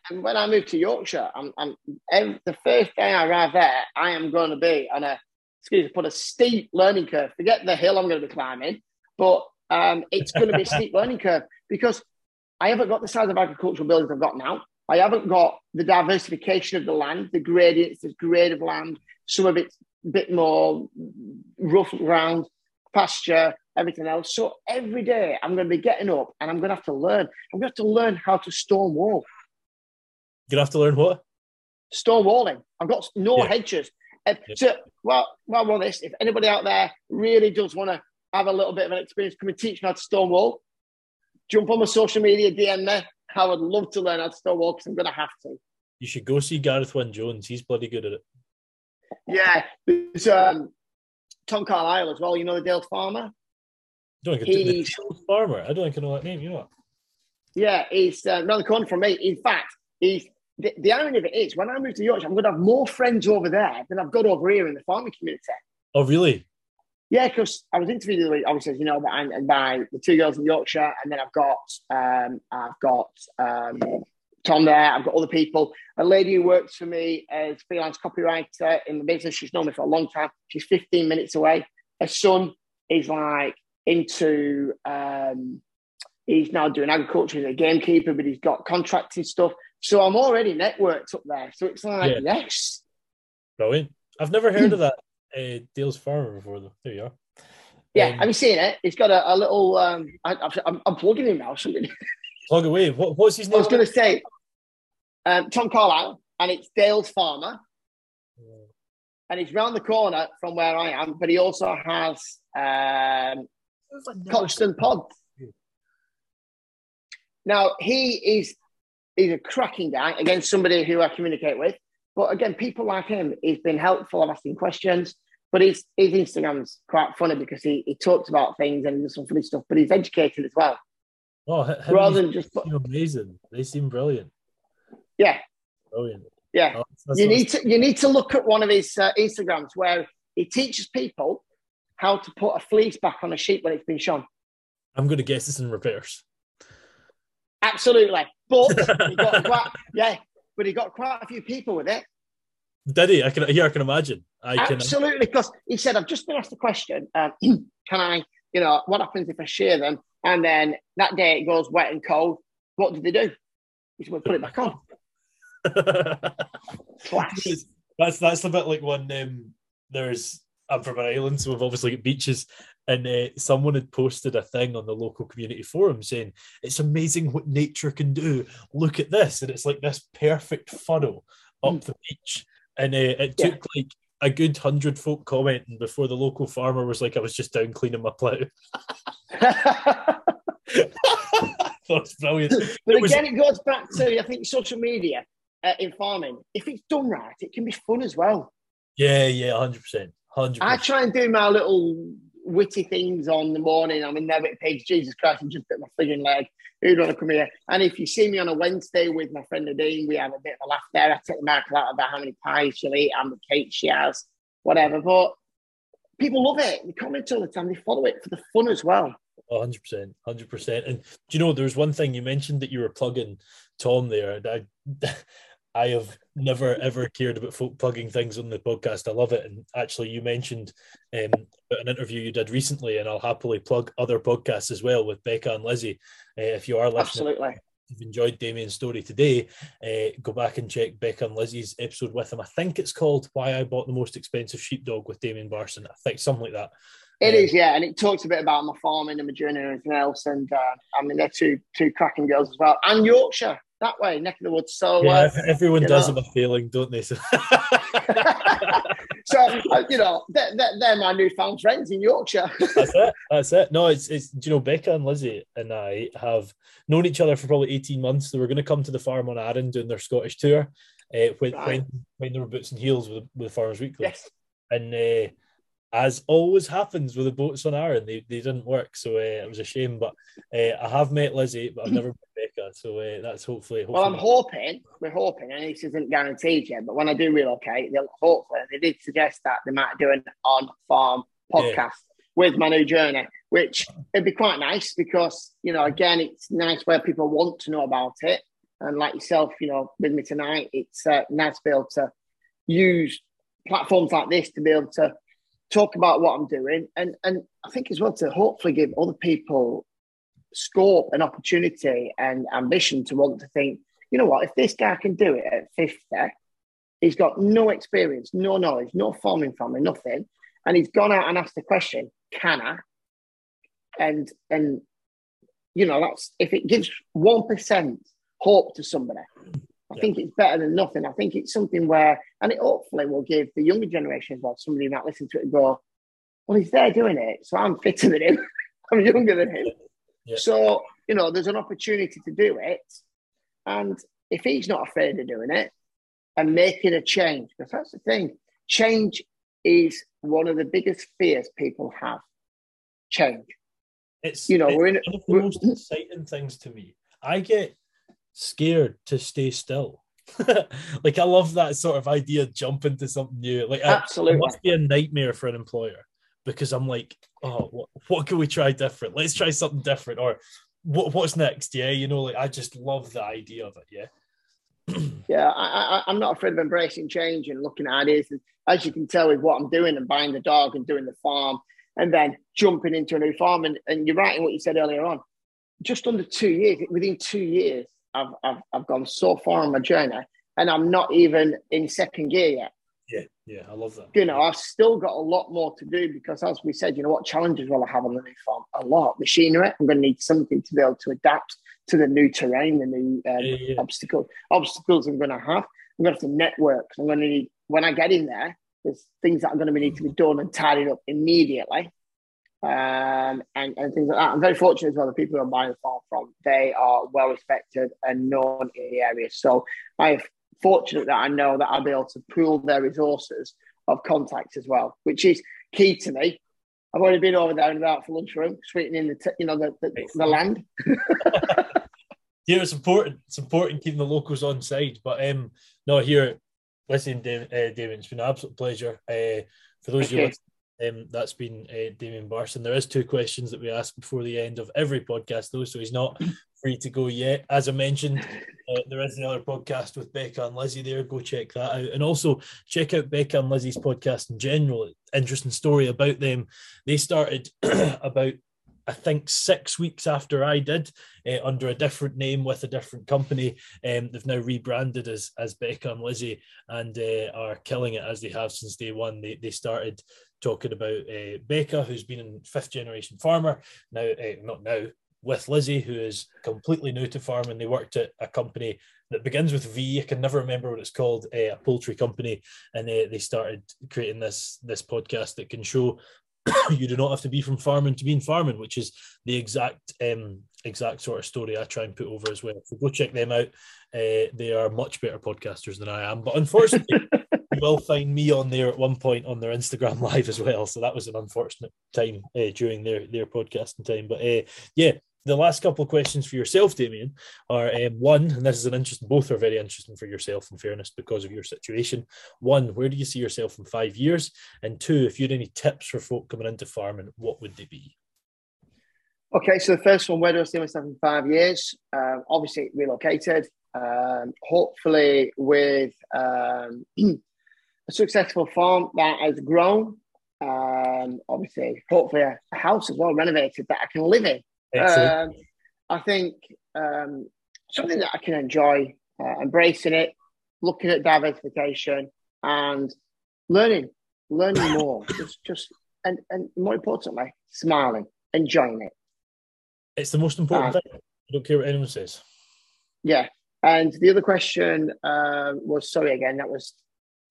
and when I moved to Yorkshire, I'm, I'm the first day I arrive there, I am going to be on a excuse me, put a steep learning curve. Forget the hill I'm going to be climbing, but um, it's going to be a steep [LAUGHS] learning curve because I haven't got the size of agricultural buildings I've got now. I haven't got the diversification of the land, the gradients, the grade of land. Some of it's a bit more rough ground, pasture, everything else. So every day I'm going to be getting up and I'm going to have to learn. I'm going to have to learn how to stone wall. You're going to have to learn what? Stone walling. I've got no yeah. hedges. Yeah. So, well, well, well, this, if anybody out there really does want to have a little bit of an experience, come and teach me how to stone wall, jump on my social media, DM me. I would love to learn how to stone wall because I'm going to have to. You should go see Gareth Wyn Jones. He's bloody good at it. Yeah. There's um, Tom Carlisle as well. You know the Dale Farmer? don't think he's, the farmer. I don't think I know that name. You know what? Yeah, he's uh, around the corner from me. In fact, he's the, the irony of it is when I move to Yorkshire, I'm going to have more friends over there than I've got over here in the farming community. Oh, really? Yeah, because I was interviewed the other week, obviously, you know, by, by the two girls in Yorkshire, and then I've got um, I've got um, Tom there. I've got other people. A lady who works for me as freelance copywriter in the business. She's known me for a long time. She's 15 minutes away. Her son is like into um, he's now doing agriculture He's a gamekeeper, but he's got contracting stuff. So I'm already networked up there. So it's like, yeah. yes. Brilliant. I've never heard of [CLEARS THROAT] that uh, Dale's Farmer before, though. There you are. Yeah, um, have you seen it? He's got a, a little. Um, I, am plugging him now. Something. Plug away. What, what's his name? I was going to say um, Tom Carlisle, and it's Dale's Farmer and he's round the corner from where I am, but he also has um, Coxton Pod. Now he is he's a cracking guy against somebody who I communicate with. But again, people like him, he's been helpful of asking questions. But his his Instagram's quite funny because he, he talks about things and he does some funny stuff, but he's educated as well. Oh, rather than just amazing. They seem brilliant. Yeah. Brilliant. Yeah, oh, you need to you need to look at one of his uh, Instagrams where he teaches people how to put a fleece back on a sheep when it's been shone. I'm going to guess this in repairs. Absolutely, but [LAUGHS] he got quite, yeah, but he got quite a few people with it. Did he? I can yeah, I can imagine. I can absolutely because he said, "I've just been asked a question. Uh, [CLEARS THROAT] can I, you know, what happens if I shear them?" And then that day it goes wet and cold. What did they do? He said, "We'll put it back on." That's that's a bit like when um, there's I'm from an island, so we've obviously got beaches, and uh, someone had posted a thing on the local community forum saying it's amazing what nature can do. Look at this, and it's like this perfect funnel up mm. the beach, and uh, it took like a good hundred folk commenting before the local farmer was like, "I was just down cleaning my plough." [LAUGHS] [LAUGHS] That's brilliant. but it again, was... it goes back to I think social media uh, in farming. If it's done right, it can be fun as well. Yeah, yeah, hundred percent, hundred. I try and do my little witty things on the morning. I'm in there with page, Jesus Christ, and just bit my frigging leg. Who'd want to come here? And if you see me on a Wednesday with my friend Nadine, we have a bit of a laugh there. I take the mark out about how many pies she'll eat, how many cakes she has, whatever. But people love it. They comment all the time. They follow it for the fun as well. 100%. 100%. And do you know, there's one thing you mentioned that you were plugging Tom there. I, I have never ever cared about folk plugging things on the podcast. I love it. And actually, you mentioned um, an interview you did recently, and I'll happily plug other podcasts as well with Becca and Lizzie. Uh, if you are listening, absolutely. If you've enjoyed Damian's story today, uh, go back and check Becca and Lizzie's episode with him. I think it's called "Why I Bought the Most Expensive Sheepdog" with Damian Barson. I think something like that. It um, is, yeah, and it talks a bit about my farming and my journey and everything else. And uh, I mean, they're two two cracking girls as well, and Yorkshire that way, neck of the woods. So yeah, uh, everyone does know. have a feeling, don't they? So, [LAUGHS] [LAUGHS] so uh, you know, they're, they're, my newfound friends in Yorkshire. [LAUGHS] that's it. That's it. No, it's it's you know, Becca and Lizzie and I have known each other for probably eighteen months. They were going to come to the farm on Arran doing their Scottish tour uh, when, right. when when they were boots and heels with with Farmers Weekly. Yes. And uh, as always happens with the boats on Arran, they, they didn't work. So uh, it was a shame. But uh, I have met Lizzie, but I've [CLEARS THROAT] never met Becca. So uh, that's hopefully, hopefully. Well, I'm hoping, we're hoping, and this isn't guaranteed yet, but when I do relocate, they'll hopefully, they did suggest that they might do an on farm podcast yeah. with my new journey, which it'd be quite nice because, you know, again, it's nice where people want to know about it. And like yourself, you know, with me tonight, it's uh, nice to be able to use platforms like this to be able to talk about what I'm doing, and and I think as well to hopefully give other people scope and opportunity and ambition to want to think, you know what, if this guy can do it at 50, he's got no experience, no knowledge, no farming family, nothing, and he's gone out and asked the question, can I? And and you know that's if it gives one percent hope to somebody, I yeah. think it's better than nothing. I think it's something where, and it hopefully will give the younger generation as well, somebody who might listen to it and go, well, he's there doing it. So I'm fitter than him. [LAUGHS] I'm younger than him. Yeah. So, you know, there's an opportunity to do it. And if he's not afraid of doing it and making a change, because that's the thing, change is one of the biggest fears people have. Change. It's you know, we're in one of the most [LAUGHS] exciting things to me. I get scared to stay still. [LAUGHS] like I love that sort of idea, jump into something new. Like absolutely, it must be a nightmare for an employer because I'm like, oh, what, what can we try different? Let's try something different, or what, what's next? Yeah, you know, like I just love the idea of it. Yeah. [CLEARS THROAT] yeah, I, am not afraid of embracing change and looking at ideas. As you can tell with what I'm doing and buying the dog and doing the farm, and then jumping into a new farm. And, and you're right in what you said earlier on. Just under two years, within two years, I've, I've, I've gone so far on my journey and I'm not even in second gear yet. Yeah, yeah, I love that. You know, I've still got a lot more to do because, as we said, you know, what challenges will I have on the new farm? A lot. Machinery. I'm going to need something to be able to adapt to the new terrain, the new um, yeah, yeah. obstacle obstacles I'm going to have. I'm going to have to network. I'm going to need when I get in there. There's things that are going to need to be done and tidied up immediately um, and, and things like that. I'm very fortunate as well. The people I'm buying the farm from, they are well respected and known in the area. So I'm fortunate that I know that I'll be able to pool their resources of contacts as well, which is key to me. I've already been over there and about for lunchroom, sweetening the t- you know the, the, the land. [LAUGHS] yeah, it's important. It's important keeping the locals on side. But um, no, here, listen, David, uh, David, it's been an absolute pleasure. Uh, for those of you um, that's been uh, Damian Barson. There is two questions that we ask before the end of every podcast, though, so he's not [LAUGHS] free to go yet. As I mentioned, uh, there is another podcast with Becca and Lizzie there. Go check that out, and also check out Becca and Lizzie's podcast in general. Interesting story about them. They started [CLEARS THROAT] about I think six weeks after I did, uh, under a different name with a different company. Um, they've now rebranded as as Becca and Lizzie and uh, are killing it as they have since day one. They, they started talking about uh, Becca, who's been a fifth generation farmer now, uh, not now, with Lizzie, who is completely new to farming. They worked at a company that begins with V. I can never remember what it's called, uh, a poultry company, and uh, they started creating this this podcast that can show [COUGHS] you do not have to be from farming to be in farming, which is the exact um, exact sort of story I try and put over as well. So go check them out. Uh, they are much better podcasters than I am, but unfortunately, [LAUGHS] you will find me on there at one point on their Instagram [LAUGHS] live as well. So that was an unfortunate time uh, during their their podcasting time. But uh, yeah, the last couple of questions for yourself, Damian, are um, one, and this is an interesting. Both are very interesting for yourself, in fairness, because of your situation. One, where do you see yourself in five years? And two, if you had any tips for folk coming into farming, what would they be? Okay, so the first one, where do I see myself in five years? Um, obviously, relocated. Um, hopefully, with um, [CLEARS THROAT] a successful farm that has grown. Um, obviously, hopefully, a, a, house as well renovated that I can live in. Um, I think um, something that I can enjoy, uh, embracing it, looking at diversification, and learning, learning more. [COUGHS] just, just, and and more importantly, smiling, enjoying it. It's the most important uh, thing. I don't care what anyone says. Yeah. And the other question uh, was sorry again. That was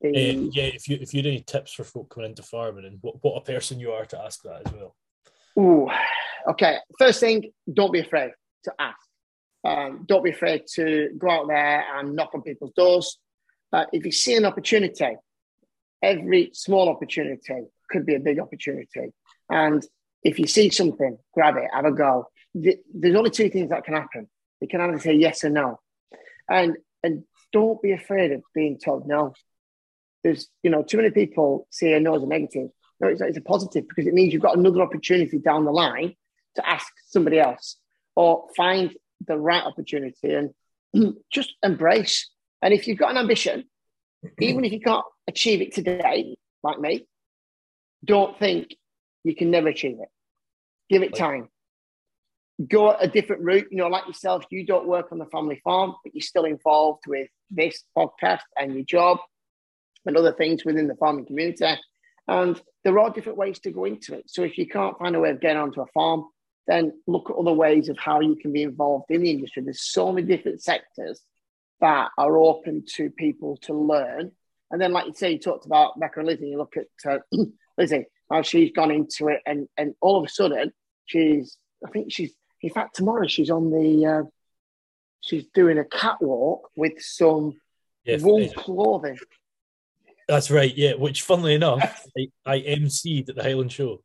the uh, yeah. If you if you had any tips for folk coming into farming and what, what a person you are to ask that as well. Ooh, okay. First thing, don't be afraid to ask. Um, don't be afraid to go out there and knock on people's doors. Uh, if you see an opportunity, every small opportunity could be a big opportunity. And if you see something, grab it, have a go there's only two things that can happen. You can either say yes or no, and and don't be afraid of being told no. There's you know too many people see a no as a negative. No, it's, it's a positive because it means you've got another opportunity down the line to ask somebody else or find the right opportunity and [CLEARS THROAT] just embrace. And if you've got an ambition, even if you can't achieve it today, like me, don't think you can never achieve it. Give it time go a different route. You know, like yourself, you don't work on the family farm, but you're still involved with this podcast and your job and other things within the farming community. And there are different ways to go into it. So if you can't find a way of getting onto a farm, then look at other ways of how you can be involved in the industry. There's so many different sectors that are open to people to learn. And then, like you say, you talked about Becca and Lizzie. You look at uh, [CLEARS THROAT] Lizzie, how she's gone into it, and and all of a sudden, she's I think she's in fact, tomorrow she's on the, uh, she's doing a catwalk with some yeah, wool clothing. That's right, yeah. Which, funnily enough, [LAUGHS] I, I emceed at the Highland Show.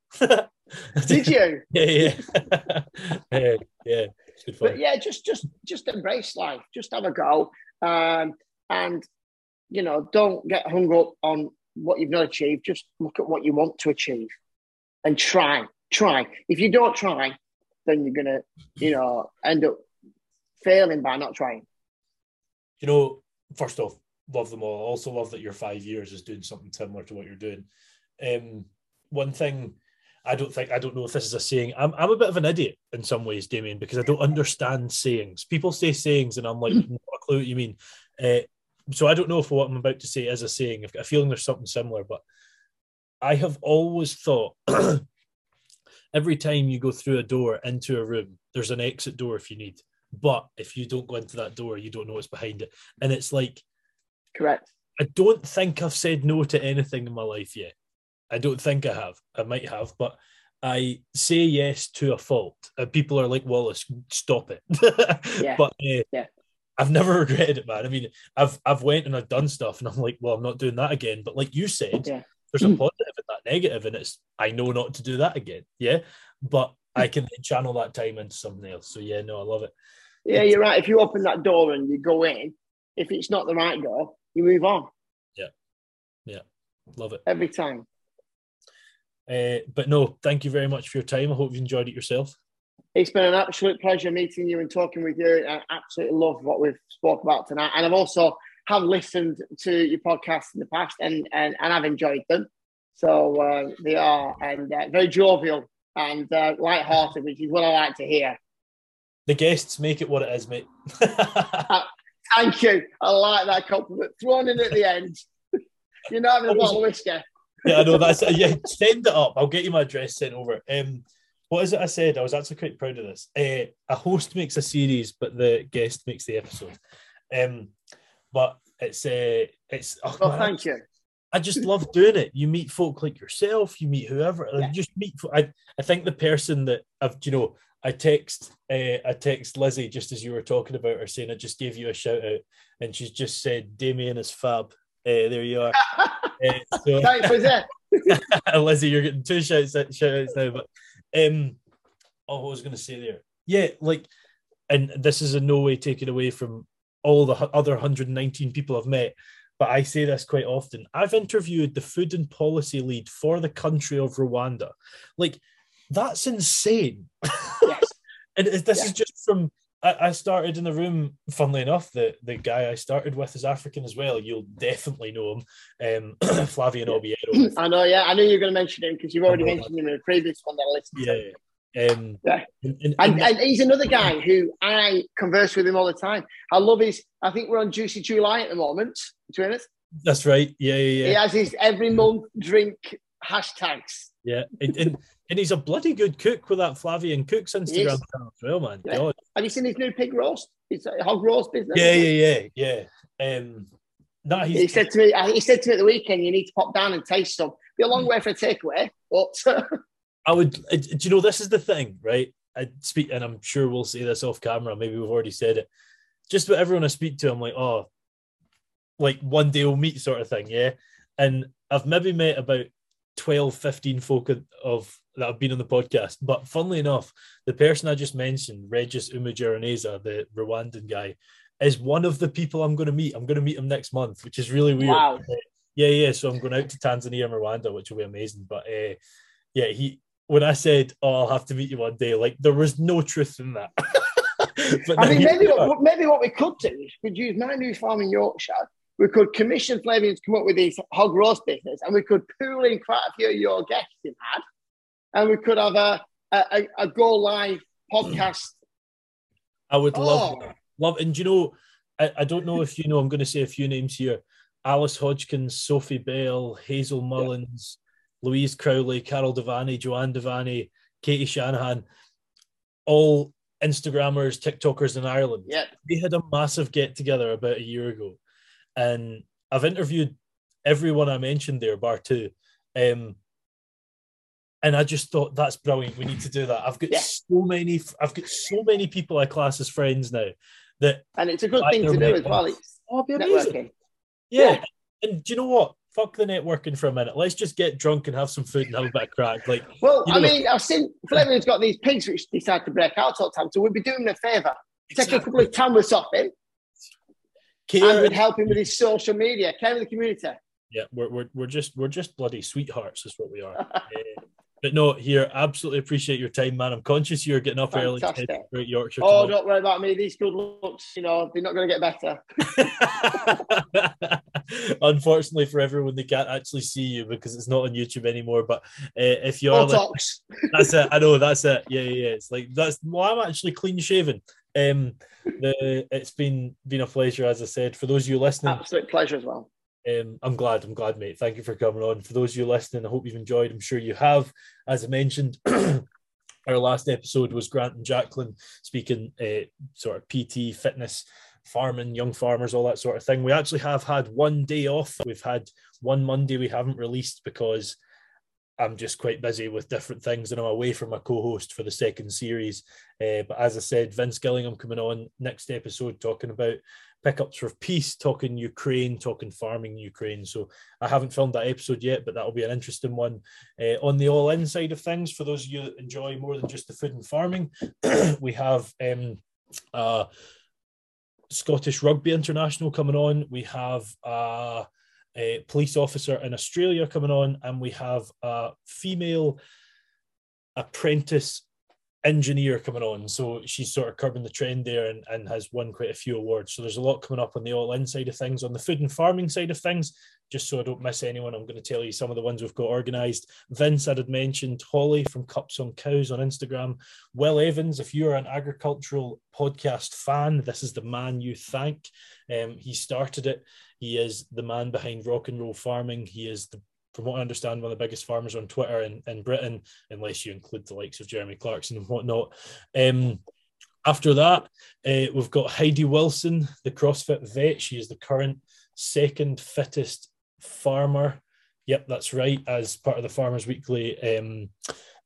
Did you? [LAUGHS] yeah, yeah, [LAUGHS] yeah, yeah. But yeah, just just just embrace life. Just have a go, um, and you know, don't get hung up on what you've not achieved. Just look at what you want to achieve, and try. Try. If you don't try, then you're gonna, you know, end up failing by not trying. You know, first off, love them all. Also love that your five years is doing something similar to what you're doing. Um, one thing I don't think I don't know if this is a saying. I'm I'm a bit of an idiot in some ways, Damian, because I don't understand sayings. People say sayings, and I'm like, not a clue what you mean. Uh, so I don't know if what I'm about to say is a saying. I've got a feeling there's something similar, but I have always thought [CLEARS THROAT] every time you go through a door into a room, there's an exit door if you need. But if you don't go into that door, you don't know what's behind it. And it's like, correct. I don't think I've said no to anything in my life yet. I don't think I have. I might have, but I say yes to a fault. People are like, Wallace, stop it. [LAUGHS] yeah. But uh, yeah. I've never [LAUGHS] regretted it, man. I mean, I've I've went and I've done stuff, and I'm like, well, I'm not doing that again. But like you said, yeah there's a [CLEARS THROAT] positive and that negative, and it's I know not to do that again. Yeah, but I can channel that time into something else. So yeah, no, I love it. Yeah, you're right. If you open that door and you go in, if it's not the right door, you move on. Yeah, yeah, love it every time. Uh, but no, thank you very much for your time. I hope you enjoyed it yourself. It's been an absolute pleasure meeting you and talking with you. I absolutely love what we've spoke about tonight, and I've also have listened to your podcasts in the past and, and, and I've enjoyed them. So uh, they are and uh, very jovial and uh, light-hearted, which is what I like to hear. The guests make it what it is, mate. [LAUGHS] Uh, thank you. I like that compliment. Thrown in at the end. [LAUGHS] You're not having a bottle of whiskey. yeah, I know that's yeah. Send it up. I'll get you my address sent over. Um, what is it I said? I was actually quite proud of this. Uh, a host makes a series, but the guest makes the episode. Um, but it's uh, it's. Oh, well, thank you. I just love doing it. You meet folk like yourself, you meet whoever, yeah. you just meet. I, I think the person that I've, you know, I text, uh, I text Lizzie just as you were talking about her saying I just gave you a shout out, and she's just said Damian is fab. Uh, there you are. uh, [LAUGHS] so, Thanks for that. [LAUGHS] Lizzie, you're getting two shouts, shout outs now, but um, oh, what I was going to say there, yeah, like, and this is in no way taken away from all the other 119 people I've met, but I say this quite often. I've interviewed the food and policy lead for the country of Rwanda. Like, that's insane. [LAUGHS] And this yeah. is just from I, started in the room, funnily enough, the, the guy I started with is African as well. You'll definitely know him, um, [CLEARS THROAT] Flavian Obiero. [CLEARS THROAT] I know, yeah. I knew you were going to mention him because you've already mentioned him in a previous one that I listened yeah, to. Yeah. Um, yeah. And, and, and, and, he's another guy who I converse with him all the time. I love his, I think we're on Juicy July at the moment between us. That's right. Yeah, yeah, yeah. He has his every month drink hashtags. Yeah. And, and, and he's a bloody good cook with that Flavian Cooks Instagram channel as well, man. Yeah. God. Have you seen his new pig roast? His hog roast business. Yeah, yeah, yeah, yeah. Um, no, he said to me, he said to me at the weekend, you need to pop down and taste some. Be a long way for a takeaway, but [LAUGHS] I would. Uh, do you know this is the thing, right? I speak, and I'm sure we'll say this off camera. Maybe we've already said it. Just about everyone I speak to, I'm like, oh, like one day we'll meet, sort of thing, yeah. And I've maybe met about 12, 15 folk of that have been on the podcast. But funnily enough, the person I just mentioned, Regis Umujaraneza, the Rwandan guy, is one of the people I'm going to meet. I'm going to meet him next month, which is really weird. Wow. Uh, yeah, yeah. So I'm going out to Tanzania and Rwanda, which will be amazing. But uh, yeah, he when I said, "Oh, I'll have to meet you one day," like there was no truth in that. [LAUGHS] I mean, maybe [LAUGHS] what, maybe what we could do is we could use my new farm in Yorkshire we could commission Flavian to come up with these hog roast business, and we could pool in quite a few of your guests you've had, and we could have a a, a go live podcast. I would oh. love love, and you know, I, I don't know if you know. I'm going to say a few names here: Alice Hodgkins, Sophie Bell, Hazel Mullins, yeah. Louise Crowley, Carol Devaney, Joanne Devaney, Katie Shanahan, all Instagrammers, TikTokers in Ireland. Yeah, they had a massive get together about a year ago and I've interviewed everyone I mentioned there, bar two. Um, and I just thought that's brilliant. We need to do that. I've got yeah. so many. I've got so many people I class as friends now. That and it's a good thing to do as well. It's oh, be amazing. Yeah. yeah. and do you know what? Fuck the networking for a minute. Let's just get drunk and have some food and have a bit of crack. Like, well, you know, I mean, I've seen Flavian's got these pigs which decide to break out all the time, so we'd be doing him a favour. Exactly. Take a couple of cameras off him, And would help him with his social media, care of the community. Yeah, we're, we're, we're just we're just bloody sweethearts, is what we are. uh, [LAUGHS] but no, here, absolutely appreciate your time, man. I'm conscious you're getting up Fantastic. early to Yorkshire. Oh, don't worry about me. These good looks, you know, they're not going to get better. [LAUGHS] Unfortunately for everyone, they can't actually see you because it's not on YouTube anymore. But uh, if you're, like, that's it. I know that's it. Yeah, yeah. It's like that's. Well, I'm actually clean shaven. Um, the it's been been a pleasure, as I said. For those of you listening, absolute pleasure as well. Um, I'm glad. I'm glad, mate. Thank you for coming on. For those of you listening, I hope you've enjoyed. I'm sure you have. As I mentioned, [CLEARS THROAT] our last episode was Grant and Jacqueline speaking uh, sort of PT, fitness, farming, young farmers, all that sort of thing. We actually have had one day off. We've had one Monday we haven't released because I'm just quite busy with different things and I'm away from my co-host for the second series. Uh, but as I said, Vince Gillingham coming on next episode talking about pickups for peace, talking Ukraine, talking farming Ukraine. So I haven't filmed that episode yet, but that'll be an interesting one. Uh, on the all in side of things, for those of you that enjoy more than just the food and farming, [CLEARS THROAT] we have um, uh, Scottish Rugby International coming on. We have uh, a police officer in Australia coming on, and we have a female apprentice engineer coming on. So she's sort of curbing the trend there and, and has won quite a few awards. So there's a lot coming up on the all in side of things. On the food and farming side of things, just so I don't miss anyone, I'm going to tell you some of the ones we've got organised. Vince, I had mentioned Holly from Cups on Cows on Instagram. Will Evans, if you're an agricultural podcast fan, this is the man you thank. Um, he started it. He is the man behind rock and roll farming. He is the from what I understand, one of the biggest farmers on Twitter in, in Britain, unless you include the likes of Jeremy Clarkson and whatnot. Um, after that, uh, we've got Heidi Wilson, the CrossFit vet. She is the current second fittest farmer. Yep, that's right. As part of the Farmers Weekly um,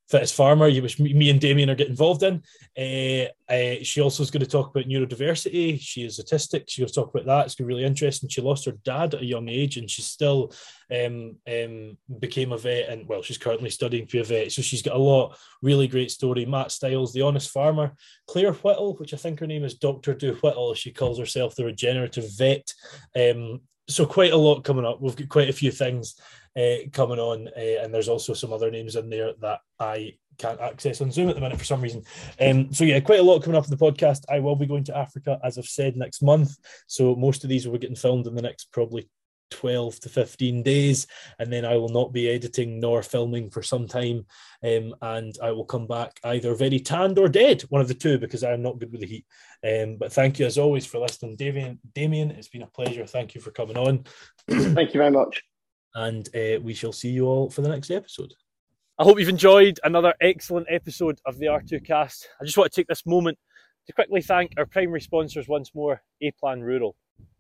Fittest Farmer, which me and Damian are getting involved in. Uh, uh, she also is going to talk about neurodiversity. She is autistic. She's going to talk about that. It's going to be really interesting. She lost her dad at a young age, and she still um, um, became a vet. And well, she's currently studying to be a vet. So she's got a lot. Really great story. Matt Stiles, the honest farmer. Claire Whittle, which I think her name is Doctor Do Whittle. She calls herself the regenerative vet. Um, so quite a lot coming up. We've got quite a few things uh, coming on, uh, and there's also some other names in there that I can't access on Zoom at the minute for some reason. Um, so yeah, quite a lot coming up in the podcast. I will be going to Africa, as I've said, next month. So most of these will be getting filmed in the next probably 12 to 15 days and then I will not be editing nor filming for some time um, and I will come back either very tanned or dead one of the two because I am not good with the heat um, but thank you as always for listening Damian Damian it's been a pleasure thank you for coming on thank you very much and uh, we shall see you all for the next episode. I hope you've enjoyed another excellent episode of the R2Kast. I just want to take this moment to quickly thank our primary sponsors once more, A Plan Rural.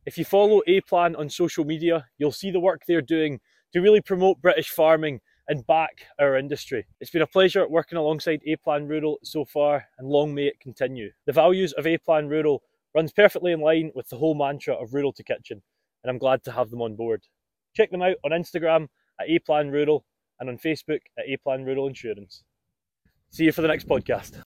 If you follow A Plan on social media, you'll see the work they're doing to really promote British farming and back our industry. It's been a pleasure working alongside A Plan Rural so far, and long may it continue. The values of A Plan Rural runs perfectly in line with the whole mantra of Rural to Kitchen, and I'm glad to have them on board. Check them out on Instagram at A Plan Rural and on Facebook at A Plan Rural Insurance. See you for the next podcast.